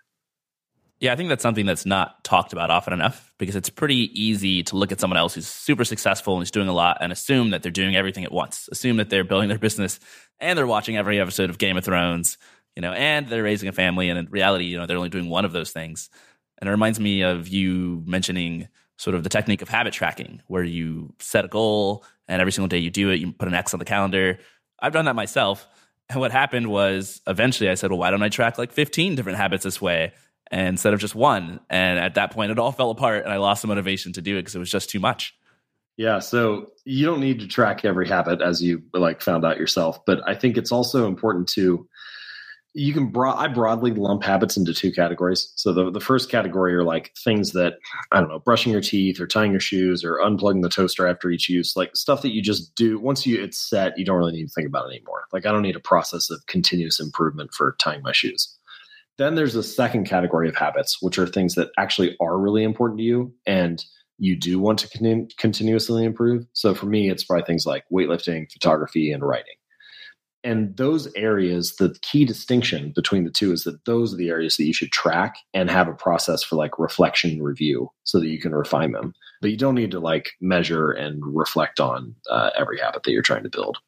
Yeah, I think that's something that's not talked about often enough because it's pretty easy to look at someone else who's super successful and is doing a lot and assume that they're doing everything at once. Assume that they're building their business and they're watching every episode of Game of Thrones, you know, and they're raising a family. And in reality, you know, they're only doing one of those things. And it reminds me of you mentioning sort of the technique of habit tracking, where you set a goal and every single day you do it, you put an X on the calendar. I've done that myself. And what happened was eventually I said, well, why don't I track like 15 different habits this way? Instead of just one. And at that point, it all fell apart, and I lost the motivation to do it because it was just too much. Yeah, so you don't need to track every habit as you like found out yourself, but I think it's also important to you can broad I broadly lump habits into two categories. So the the first category are like things that I don't know, brushing your teeth or tying your shoes or unplugging the toaster after each use, like stuff that you just do once you it's set, you don't really need to think about it anymore. Like I don't need a process of continuous improvement for tying my shoes. Then there's a second category of habits, which are things that actually are really important to you and you do want to continue, continuously improve. So for me, it's probably things like weightlifting, photography, and writing. And those areas, the key distinction between the two is that those are the areas that you should track and have a process for like reflection review so that you can refine them. But you don't need to like measure and reflect on uh, every habit that you're trying to build.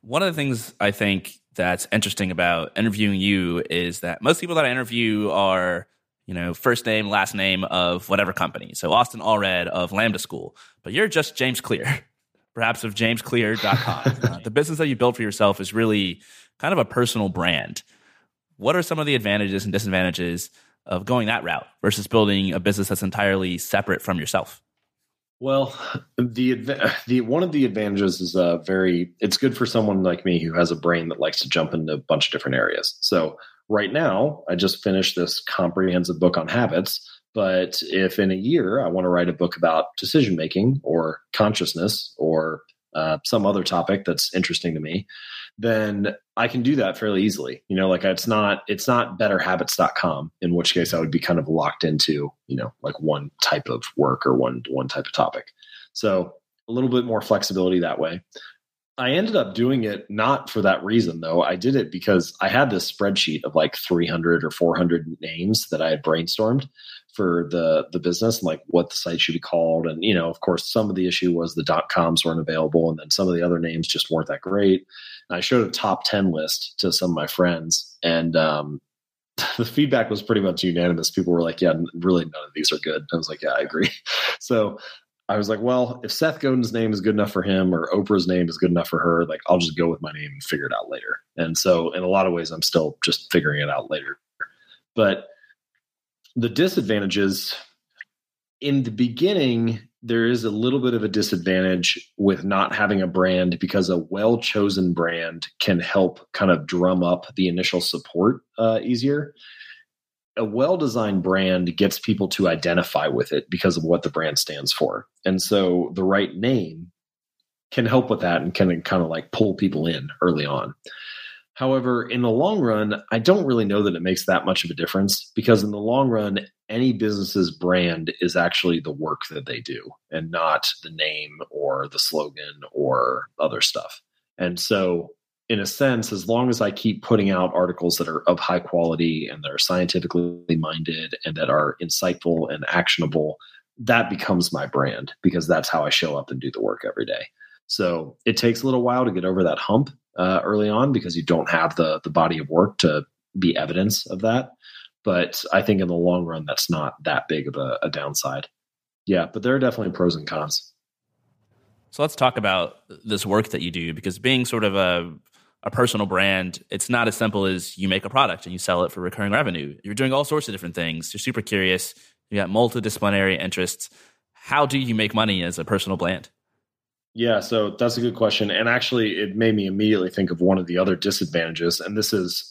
One of the things I think that's interesting about interviewing you is that most people that I interview are, you know, first name, last name of whatever company. So Austin Allred of Lambda School, but you're just James Clear, <laughs> perhaps of jamesclear.com. <laughs> uh, the business that you build for yourself is really kind of a personal brand. What are some of the advantages and disadvantages of going that route versus building a business that's entirely separate from yourself? Well, the the one of the advantages is uh, very. It's good for someone like me who has a brain that likes to jump into a bunch of different areas. So right now, I just finished this comprehensive book on habits. But if in a year I want to write a book about decision making or consciousness or uh, some other topic that's interesting to me, then I can do that fairly easily. You know, like it's not it's not betterhabits.com, in which case I would be kind of locked into, you know, like one type of work or one one type of topic. So a little bit more flexibility that way. I ended up doing it not for that reason though. I did it because I had this spreadsheet of like 300 or 400 names that I had brainstormed for the the business and like what the site should be called. And you know of course some of the issue was the dot coms weren't available and then some of the other names just weren't that great. And i showed a top 10 list to some of my friends and um, <laughs> the feedback was pretty much unanimous. People were like yeah really none of these are good. I was like yeah i agree. <laughs> So i was like well if seth godin's name is good enough for him or oprah's name is good enough for her like i'll just go with my name and figure it out later. And so in a lot of ways i'm still just figuring it out later. But the disadvantages in the beginning, there is a little bit of a disadvantage with not having a brand because a well chosen brand can help kind of drum up the initial support uh, easier. A well designed brand gets people to identify with it because of what the brand stands for. And so the right name can help with that and can kind of like pull people in early on However, in the long run, I don't really know that it makes that much of a difference because in the long run, any business's brand is actually the work that they do and not the name or the slogan or other stuff. And so, in a sense, as long as I keep putting out articles that are of high quality and that are scientifically minded and that are insightful and actionable, that becomes my brand because that's how I show up and do the work every day. So it takes a little while to get over that hump uh, early on because you don't have the the body of work to be evidence of that. But I think in the long run, that's not that big of a, a downside. Yeah, but there are definitely pros and cons. So let's talk about this work that you do because being sort of a a personal brand, it's not as simple as you make a product and you sell it for recurring revenue. You're doing all sorts of different things. You're super curious. You got multidisciplinary interests. How do you make money as a personal brand? Yeah, so that's a good question. And actually, it made me immediately think of one of the other disadvantages. And this is,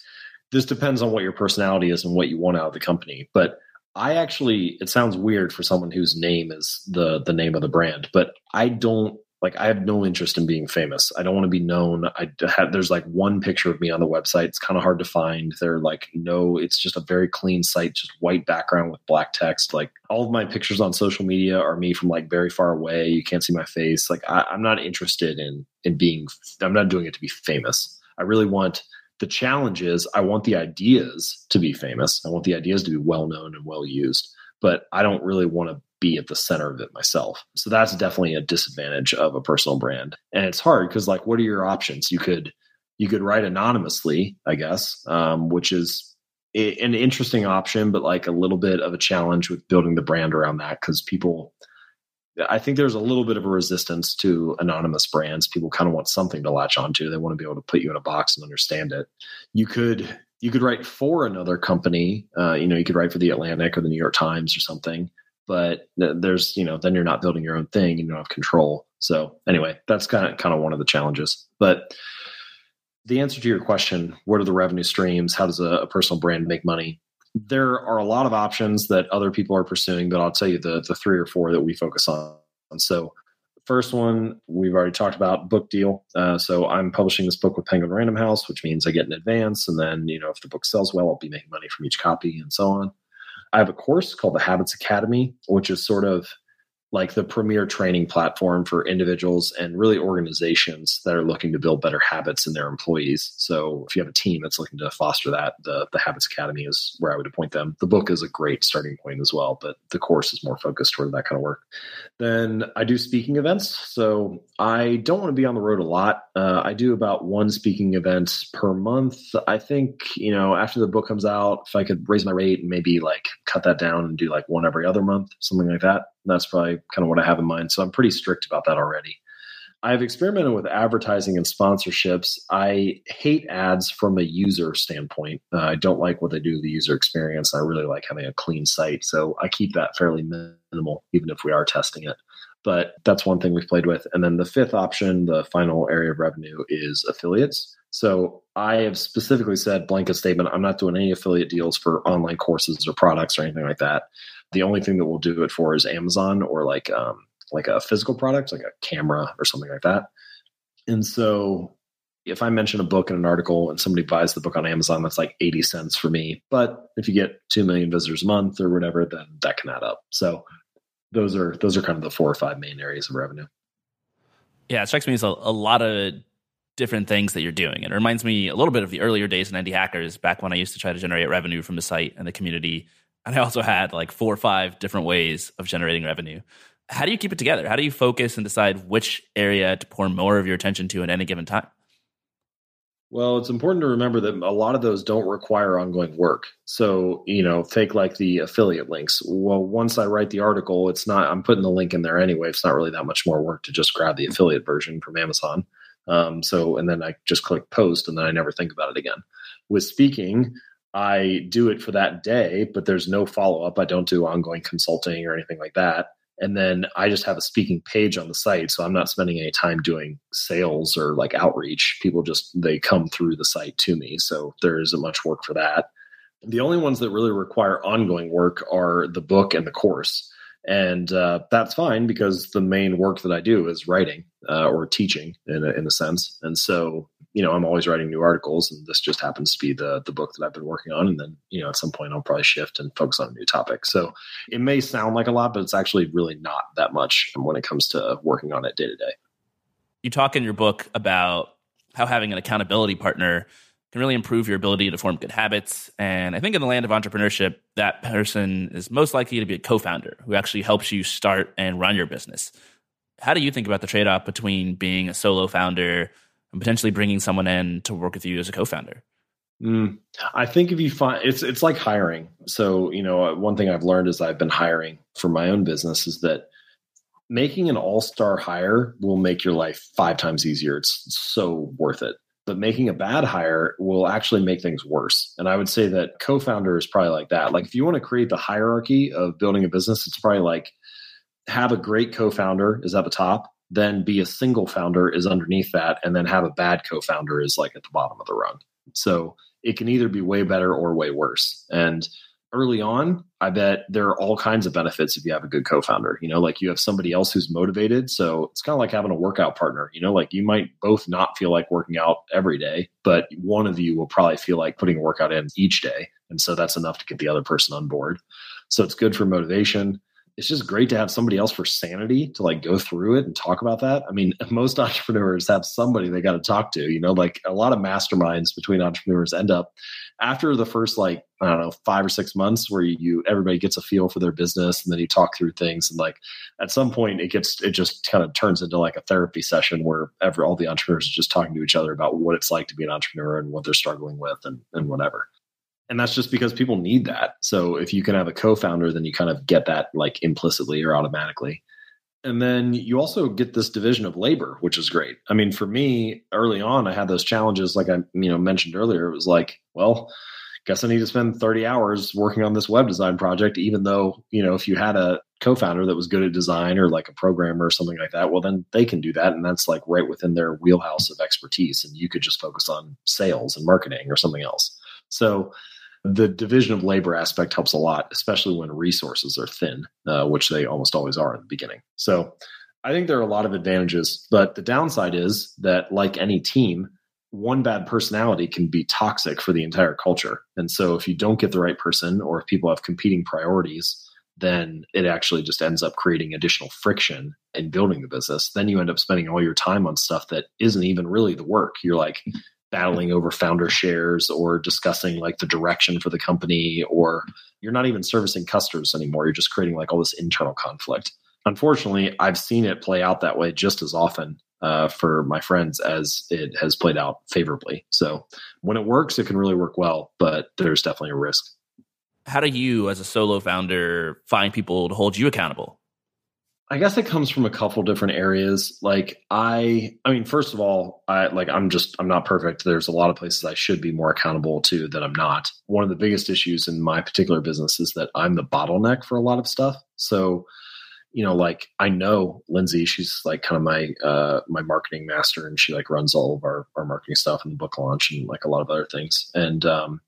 this depends on what your personality is and what you want out of the company. But I actually, it sounds weird for someone whose name is the the name of the brand, but I don't like I have no interest in being famous. I don't want to be known. I have there's like one picture of me on the website. It's kind of hard to find. They're like no, it's just a very clean site, just white background with black text. Like all of my pictures on social media are me from like very far away. You can't see my face. Like I, I'm not interested in in being. I'm not doing it to be famous. I really want the challenge is I want the ideas to be famous. I want the ideas to be well known and well used, but I don't really want to be at the center of it myself. So that's definitely a disadvantage of a personal brand. And it's hard because like what are your options? You could you could write anonymously, I guess, um, which is a, an interesting option, but like a little bit of a challenge with building the brand around that because people I think there's a little bit of a resistance to anonymous brands. People kind of want something to latch onto. They want to be able to put you in a box and understand it. You could you could write for another company. Uh, you know, you could write for the Atlantic or the New York Times or something but there's you know then you're not building your own thing you don't have control. So anyway that's kind of kind of one of the challenges. But the answer to your question what are the revenue streams how does a, a, personal brand make money? There are a lot of options that other people are pursuing but i'll tell you the the three or four that we focus on. So first one we've already talked about book deal. Uh, so i'm publishing this book with penguin random house which means i get an advance. And then you know if the book sells well i'll be making money from each copy and so on I have a course called the Habits Academy, which is sort of like the premier training platform for individuals and really organizations that are looking to build better habits in their employees. So if you have a team that's looking to foster that, the, the Habits Academy is where I would appoint them. The book is a great starting point as well, but the course is more focused toward that kind of work. Then I do speaking events. So I don't want to be on the road a lot. Uh, I do about one speaking event per month. I think, you know, after the book comes out, if I could raise my rate and maybe like cut that down and do like one every other month, something like that that's probably kind of what I have in mind. So I'm pretty strict about that already. I've experimented with advertising and sponsorships. I hate ads from a user standpoint. Uh, I don't like what they do to the user experience. I really like having a clean site. So I keep that fairly minimal, even if we are testing it. But that's one thing we've played with. And then the fifth option, the final area of revenue, is affiliates. So I have specifically said blanket statement I'm not doing any affiliate deals for online courses or products or anything like that. The only thing that we'll do it for is Amazon or like um, like a physical product, like a camera or something like that. And so if I mention a book in an article and somebody buys the book on Amazon, that's like 80 cents for me. But if you get 2 million visitors a month or whatever, then that can add up. So those are those are kind of the four or five main areas of revenue. Yeah, it strikes me as a, a lot of different things that you're doing. It reminds me a little bit of the earlier days in Indie Hackers, back when I used to try to generate revenue from the site and the community and I also had like four or five different ways of generating revenue. How do you keep it together? How do you focus and decide which area to pour more of your attention to at any given time? Well, it's important to remember that a lot of those don't require ongoing work. So, you know, take like the affiliate links. Well, once I write the article, it's not, I'm putting the link in there anyway. It's not really that much more work to just grab the affiliate version from Amazon. Um, so, and then I just click post and then I never think about it again. With speaking, I do it for that day, but there's no follow up. I don't do ongoing consulting or anything like that. And then I just have a speaking page on the site. So I'm not spending any time doing sales or like outreach. People just, they come through the site to me. So there isn't much work for that. The only ones that really require ongoing work are the book and the course. And uh, that's fine because the main work that I do is writing uh, or teaching in a, in a sense. And so you know, I'm always writing new articles, and this just happens to be the the book that I've been working on. And then, you know, at some point, I'll probably shift and focus on a new topic. So it may sound like a lot, but it's actually really not that much when it comes to working on it day to day. You talk in your book about how having an accountability partner can really improve your ability to form good habits. And I think in the land of entrepreneurship, that person is most likely to be a co founder who actually helps you start and run your business. How do you think about the trade off between being a solo founder and potentially bringing someone in to work with you as a co founder? Mm, I think if you find it's it's like hiring. So you know, one thing I've learned as I've been hiring for my own business is that making an all star hire will make your life five times easier. It's so worth it but making a bad hire will actually make things worse. And I would say that co founder is probably like that. Like, if you want to create the hierarchy of building a business, it's probably like have a great co founder is at the top, then be a single founder is underneath that, and then have a bad co founder is like at the bottom of the rung. So it can either be way better or way worse. And early on, I bet there are all kinds of benefits if you have a good co-founder. You know, like you have somebody else who's motivated. So it's kind of like having a workout partner. You know, like you might both not feel like working out every day, but one of you will probably feel like putting a workout in each day. And so that's enough to get the other person on board. So it's good for motivation it's just great to have somebody else for sanity to like go through it and talk about that. I mean, <laughs> most entrepreneurs have somebody they got to talk to, you know, like a lot of masterminds between entrepreneurs end up after the first like, I don't know, five or six months where you, everybody gets a feel for their business and then you talk through things. And like at some point it gets, it just kind of turns into like a therapy session where every, all the entrepreneurs are just talking to each other about what it's like to be an entrepreneur and what they're struggling with and, and whatever and that's just because people need that. So if you can have a co-founder then you kind of get that like implicitly or automatically. And then you also get this division of labor which is great. I mean for me early on i had those challenges like i you know mentioned earlier. It was like well guess i need to spend 30 hours working on this web design project even though you know if you had a co-founder that was good at design or like a programmer or something like that well then they can do that. And that's like right within their wheelhouse of expertise. And you could just focus on sales and marketing or something else. So the division of labor aspect helps a lot, especially when resources are thin, uh, which they almost always are at the beginning. So I think there are a lot of advantages, but the downside is that, like any team, one bad personality can be toxic for the entire culture. And so if you don't get the right person or if people have competing priorities, then it actually just ends up creating additional friction in building the business. Then you end up spending all your time on stuff that isn't even really the work. You're like, battling over founder shares or discussing like the direction for the company or you're not even servicing customers anymore. You're just creating like all this internal conflict. Unfortunately i've seen it play out that way just as often uh, for my friends as it has played out favorably. So when it works it can really work well but there's definitely a risk. How do you as a solo founder find people to hold you accountable I guess it comes from a couple different areas. Like I I mean, first of all, I like I'm just I'm not perfect. There's a lot of places I should be more accountable to that I'm not. One of the biggest issues in my particular business is that I'm the bottleneck for a lot of stuff. So, you know, like I know Lindsay, she's like kind of my uh my marketing master and she like runs all of our our marketing stuff and the book launch and like a lot of other things. And um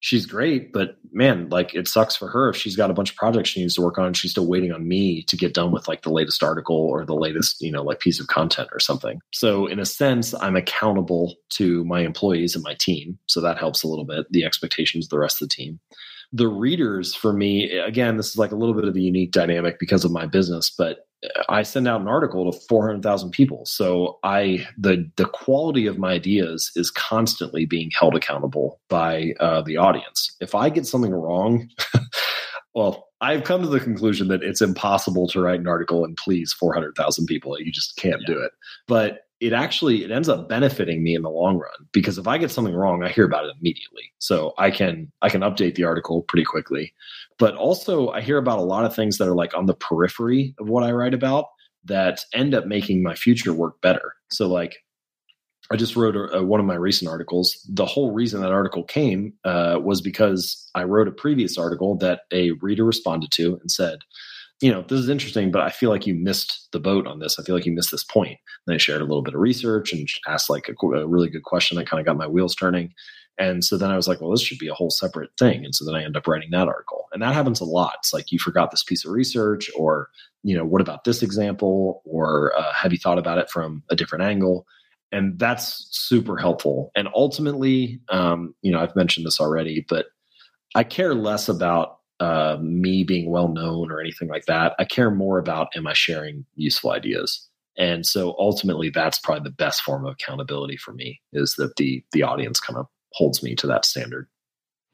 she's great, but man, like it sucks for her if she's got a bunch of projects she needs to work on. she's still waiting on me to get done with like the latest article or the latest, you know, like piece of content or something. So in a sense, I'm accountable to my employees and my team. So that helps a little bit. The expectations of the rest of the team. The readers for me, again, this is like a little bit of a unique dynamic because of my business, but I send out an article to 400,000 people. So I the the quality of my ideas is constantly being held accountable by uh, the audience. If I get something wrong, <laughs> well, I've come to the conclusion that it's impossible to write an article and please 400,000 people. You just can't yeah. do it. But it actually it ends up benefiting me in the long run because if I get something wrong, I hear about it immediately. So I can I can update the article pretty quickly. But also I hear about a lot of things that are like on the periphery of what I write about that end up making my future work better. So like I just wrote a, a, one of my recent articles. The whole reason that article came uh, was because I wrote a previous article that a reader responded to and said, you know, this is interesting, but I feel like you missed the boat on this. I feel like you missed this point. And I shared a little bit of research and asked like a, a really good question that kind of got my wheels turning. And so then I was like, well, this should be a whole separate thing. And so then I end up writing that article. And that happens a lot. It's like you forgot this piece of research, or, you know, what about this example? Or uh, have you thought about it from a different angle? and that's super helpful. And ultimately, um, you know, I've mentioned this already, but I care less about uh, me being well known or anything like that. I care more about am I sharing useful ideas. And so ultimately, that's probably the best form of accountability for me is that the the audience kind of holds me to that standard.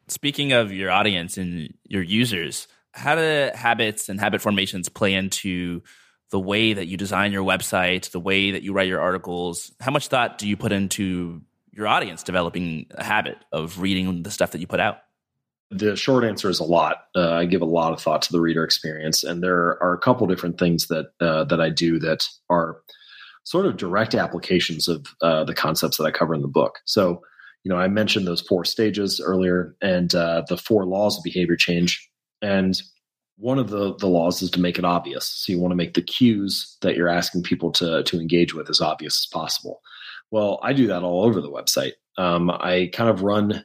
Speaking of your audience and your users, how do habits and habit formations play into the way that you design your website, the way that you write your articles? How much thought do you put into your audience developing a habit of reading the stuff that you put out? The short answer is a lot. Uh, I give a lot of thought to the reader experience, and there are a couple different things that uh, that I do that are sort of direct applications of uh, the concepts that I cover in the book. So, you know, I mentioned those four stages earlier, and uh, the four laws of behavior change, and one of the the laws is to make it obvious. So you want to make the cues that you're asking people to to engage with as obvious as possible. Well, I do that all over the website. Um, I kind of run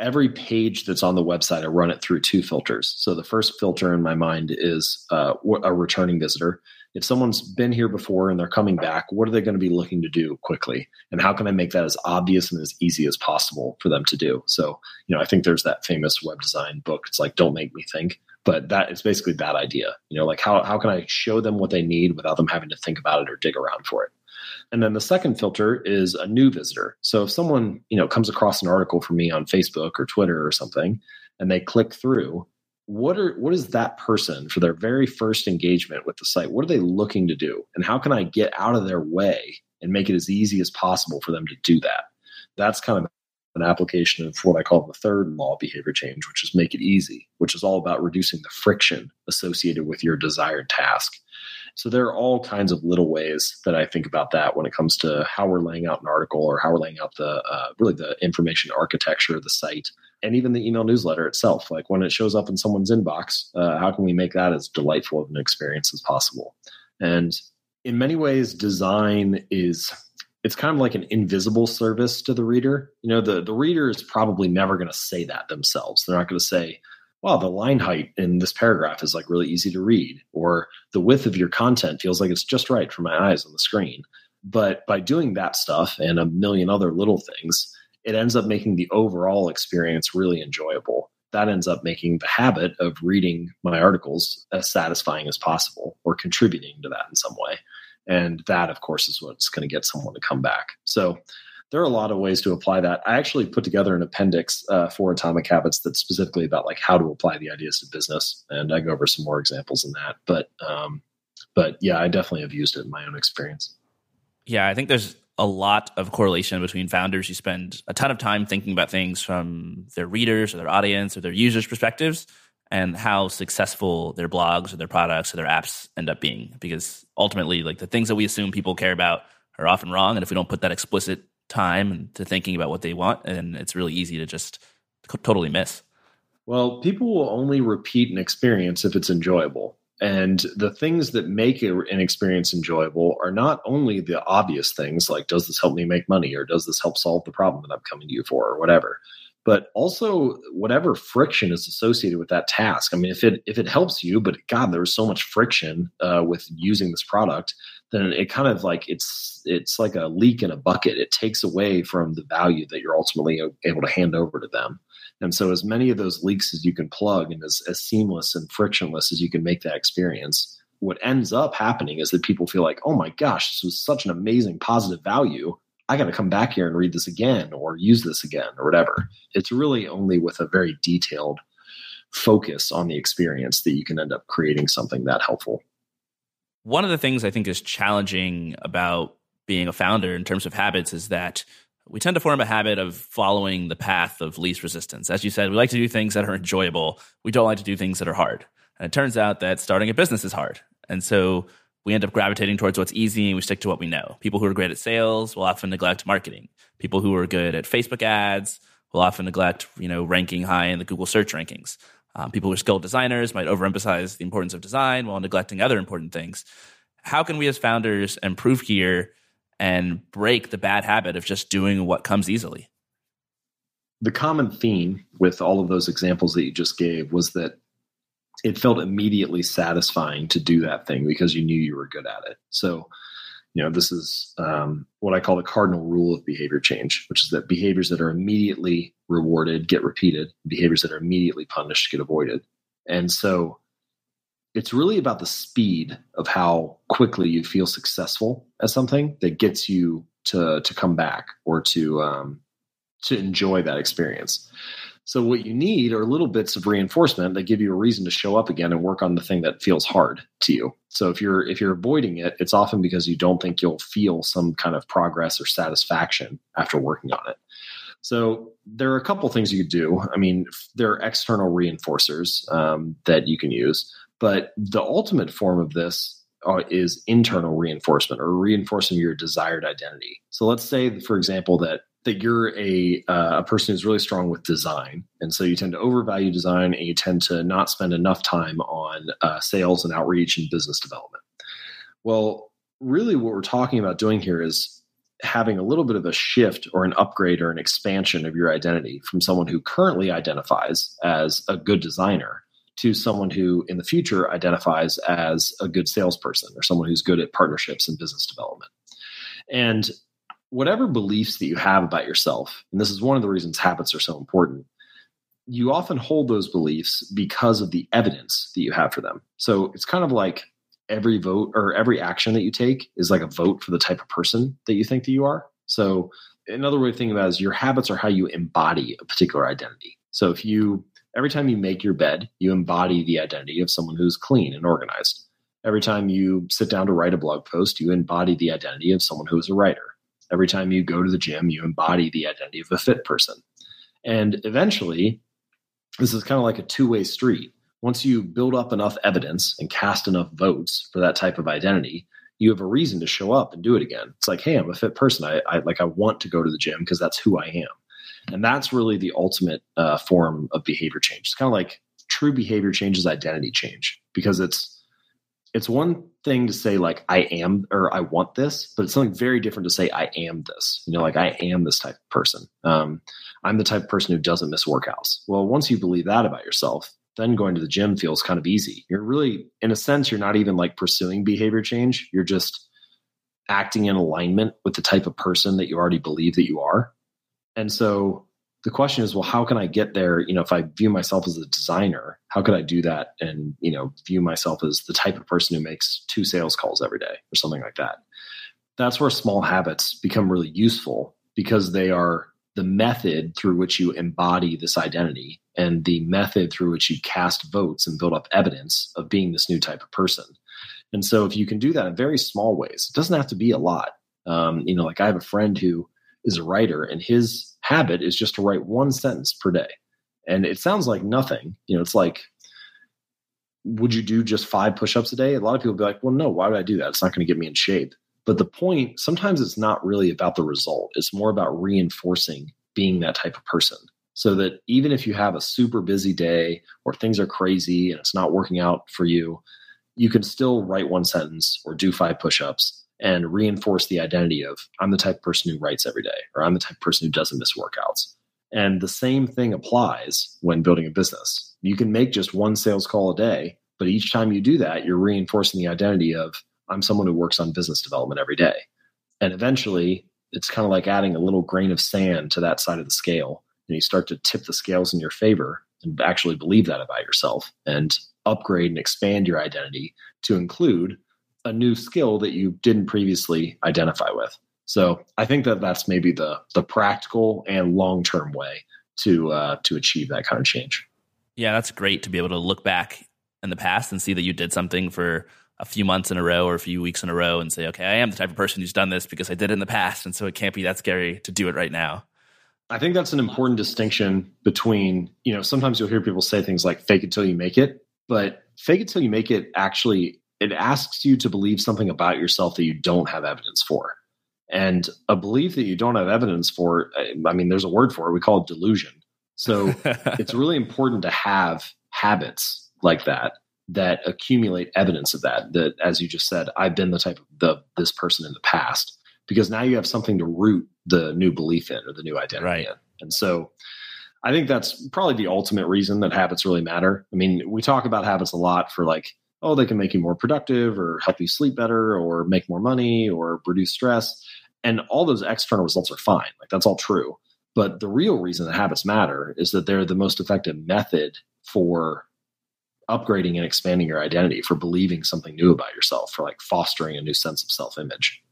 every page that's on the website, I run it through two filters. So the first filter in my mind is uh, a returning visitor. If someone's been here before and they're coming back, what are they going to be looking to do quickly? And how can I make that as obvious and as easy as possible for them to do? So, you know, I think there's that famous web design book. It's like, don't make me think. But that is basically that idea. You know, like how, how can I show them what they need without them having to think about it or dig around for it? And then the second filter is a new visitor. So if someone, you know, comes across an article from me on Facebook or Twitter or something and they click through, what are what is that person for their very first engagement with the site? What are they looking to do? And how can I get out of their way and make it as easy as possible for them to do that? That's kind of an application of what I call the third law of behavior change, which is make it easy, which is all about reducing the friction associated with your desired task. So there are all kinds of little ways that I think about that when it comes to how we're laying out an article or how we're laying out the uh, really the information architecture of the site and even the email newsletter itself. Like when it shows up in someone's inbox, uh, how can we make that as delightful of an experience as possible? And in many ways, design is it's kind of like an invisible service to the reader. You know, the the reader is probably never going to say that themselves. They're not going to say, wow, the line height in this paragraph is like really easy to read, or the width of your content feels like it's just right for my eyes on the screen. But by doing that stuff and a million other little things, it ends up making the overall experience really enjoyable. That ends up making the habit of reading my articles as satisfying as possible or contributing to that in some way. And that, of course, is what's going to get someone to come back. So there are a lot of ways to apply that. I actually put together an appendix uh, for Atomic Habits that's specifically about like how to apply the ideas to business, and I go over some more examples in that. But um, but yeah, I definitely have used it in my own experience. Yeah, I think there's a lot of correlation between founders who spend a ton of time thinking about things from their readers or their audience or their users' perspectives and how successful their blogs or their products or their apps end up being. Because ultimately, like the things that we assume people care about are often wrong. And if we don't put that explicit time to thinking about what they want, and it's really easy to just totally miss. Well, people will only repeat an experience if it's enjoyable. And the things that make an experience enjoyable are not only the obvious things like, does this help me make money or does this help solve the problem that I'm coming to you for or whatever, but also whatever friction is associated with that task. I mean, if it if it helps you, but God, there's so much friction uh, with using this product, then it kind of like it's it's like a leak in a bucket. It takes away from the value that you're ultimately able to hand over to them. And so, as many of those leaks as you can plug, and as, as seamless and frictionless as you can make that experience, what ends up happening is that people feel like, oh my gosh, this was such an amazing positive value. I got to come back here and read this again or use this again or whatever. It's really only with a very detailed focus on the experience that you can end up creating something that helpful. One of the things I think is challenging about being a founder in terms of habits is that we tend to form a habit of following the path of least resistance. As you said, we like to do things that are enjoyable. We don't like to do things that are hard. And it turns out that starting a business is hard. And so we end up gravitating towards what's easy and we stick to what we know. People who are great at sales will often neglect marketing. People who are good at Facebook ads will often neglect, you know, ranking high in the Google search rankings. Um, people who are skilled designers might overemphasize the importance of design while neglecting other important things. How can we as founders improve here and break the bad habit of just doing what comes easily? The common theme with all of those examples that you just gave was that it felt immediately satisfying to do that thing because you knew you were good at it. So, You know, this is um, what I call the cardinal rule of behavior change, which is that behaviors that are immediately rewarded get repeated, behaviors that are immediately punished get avoided. And so it's really about the speed of how quickly you feel successful at something that gets you to to come back or to um, to enjoy that experience. So what you need are little bits of reinforcement that give you a reason to show up again and work on the thing that feels hard to you. So if you're if you're avoiding it, it's often because you don't think you'll feel some kind of progress or satisfaction after working on it. So there are a couple things you could do. I mean, there are external reinforcers um, that you can use, but the ultimate form of this uh, is internal reinforcement or reinforcing your desired identity. So let's say, for example, that that you're a uh, a person who's really strong with design, and so you tend to overvalue design, and you tend to not spend enough time on uh, sales and outreach and business development. Well, really, what we're talking about doing here is having a little bit of a shift or an upgrade or an expansion of your identity from someone who currently identifies as a good designer to someone who in the future identifies as a good salesperson or someone who's good at partnerships and business development. And whatever beliefs that you have about yourself, and this is one of the reasons habits are so important, you often hold those beliefs because of the evidence that you have for them. So it's kind of like every vote or every action that you take is like a vote for the type of person that you think that you are. So another way of thinking about it is your habits are how you embody a particular identity. So if you every time you make your bed, you embody the identity of someone who's clean and organized. Every time you sit down to write a blog post, you embody the identity of someone who is a writer. Every time you go to the gym, you embody the identity of a fit person. And eventually, this is kind of like a two way street. Once you build up enough evidence and cast enough votes for that type of identity, you have a reason to show up and do it again. It's like, hey, I'm a fit person. I, I like I want to go to the gym because that's who I am. And that's really the ultimate uh, form of behavior change. It's kind of like true behavior change is identity change because it's it's one thing to say like I am or I want this, but it's something very different to say I am this. You know, like I am this type of person. Um, I'm the type of person who doesn't miss workouts. Well, once you believe that about yourself, then going to the gym feels kind of easy. You're really, in a sense, you're not even like pursuing behavior change. You're just acting in alignment with the type of person that you already believe that you are. And so the question is well how can i get there? You know if i view myself as a designer how could i do that and you know view myself as the type of person who makes two sales calls every day or something like that? That's where small habits become really useful because they are the method through which you embody this identity and the method through which you cast votes and build up evidence of being this new type of person. And so if you can do that in very small ways it doesn't have to be a lot. Um, you know like i have a friend who is a writer and his habit is just to write one sentence per day. And it sounds like nothing. You know, it's like, would you do just five push ups a day? A lot of people be like, well, no, why would I do that? It's not going to get me in shape. But the point, sometimes it's not really about the result, it's more about reinforcing being that type of person. So that even if you have a super busy day or things are crazy and it's not working out for you, you can still write one sentence or do five push ups and reinforce the identity of I'm the type of person who writes every day, or I'm the type of person who doesn't miss workouts. And the same thing applies when building a business. You can make just one sales call a day, but each time you do that, you're reinforcing the identity of I'm someone who works on business development every day. And eventually, it's kind of like adding a little grain of sand to that side of the scale. And you start to tip the scales in your favor and actually believe that about yourself and upgrade and expand your identity to include a new skill that you didn't previously identify with. So I think that that's maybe the the practical and long term way to uh, to achieve that kind of change. Yeah, that's great to be able to look back in the past and see that you did something for a few months in a row or a few weeks in a row and say, okay, I am the type of person who's done this because I did it in the past, and so it can't be that scary to do it right now. I think that's an important distinction between, you know, sometimes you'll hear people say things like fake it till you make it, but fake it till you make it actually it asks you to believe something about yourself that you don't have evidence for. And a belief that you don't have evidence for, I mean, there's a word for it. We call it delusion. So <laughs> it's really important to have habits like that that accumulate evidence of that. That, as you just said, I've been the type of the this person in the past because now you have something to root the new belief in or the new identity right. in. And so I think that's probably the ultimate reason that habits really matter. I mean, we talk about habits a lot for like oh, they can make you more productive or help you sleep better or make more money or reduce stress. And all those external results are fine. Like that's all true. But the real reason that habits matter is that they're the most effective method for upgrading and expanding your identity, for believing something new about yourself, for like fostering a new sense of self image.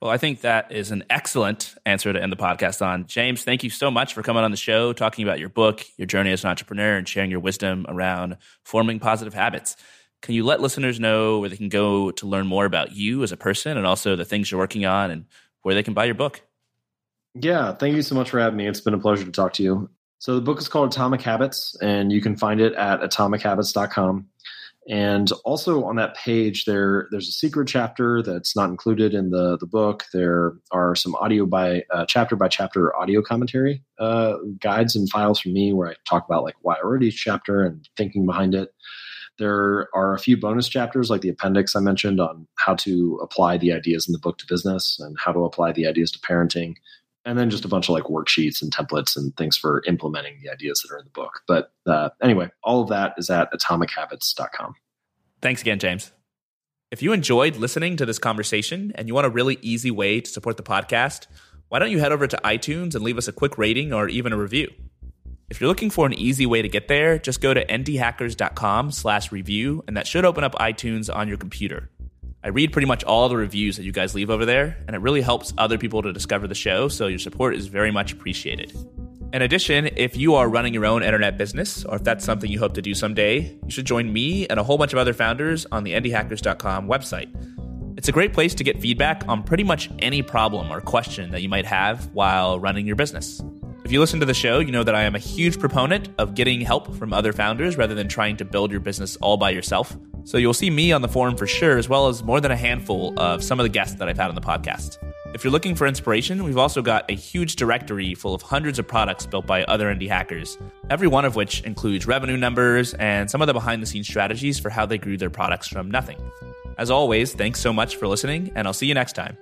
Well, I think that is an excellent answer to end the podcast on. James, thank you so much for coming on the show, talking about your book, your journey as an entrepreneur, and sharing your wisdom around forming positive habits. Can you let listeners know where they can go to learn more about you as a person and also the things you're working on and where they can buy your book? Yeah, thank you so much for having me. It's been a pleasure to talk to you. So, the book is called Atomic Habits, and you can find it at atomichabits.com. And also on that page, there there's a secret chapter that's not included in the the book. There are some audio by uh, chapter by chapter audio commentary uh, guides and files from me where I talk about like why I wrote each chapter and thinking behind it. There are a few bonus chapters like the appendix I mentioned on how to apply the ideas in the book to business and how to apply the ideas to parenting. And then just a bunch of like worksheets and templates and things for implementing the ideas that are in the book. But uh, anyway, all of that is at atomichabits.com. Thanks again, James. If you enjoyed listening to this conversation and you want a really easy way to support the podcast, why don't you head over to iTunes and leave us a quick rating or even a review? If you're looking for an easy way to get there, just go to indiehackers.com slash review, and that should open up iTunes on your computer. I read pretty much all the reviews that you guys leave over there, and it really helps other people to discover the show, so your support is very much appreciated. In addition, if you are running your own internet business, or if that's something you hope to do someday, you should join me and a whole bunch of other founders on the indiehackers.com website. It's a great place to get feedback on pretty much any problem or question that you might have while running your business. If you listen to the show, you know that I am a huge proponent of getting help from other founders rather than trying to build your business all by yourself. So you'll see me on the forum for sure, as well as more than a handful of some of the guests that I've had on the podcast. If you're looking for inspiration, we've also got a huge directory full of hundreds of products built by other indie hackers, every one of which includes revenue numbers and some of the behind the scenes strategies for how they grew their products from nothing. As always, thanks so much for listening, and I'll see you next time.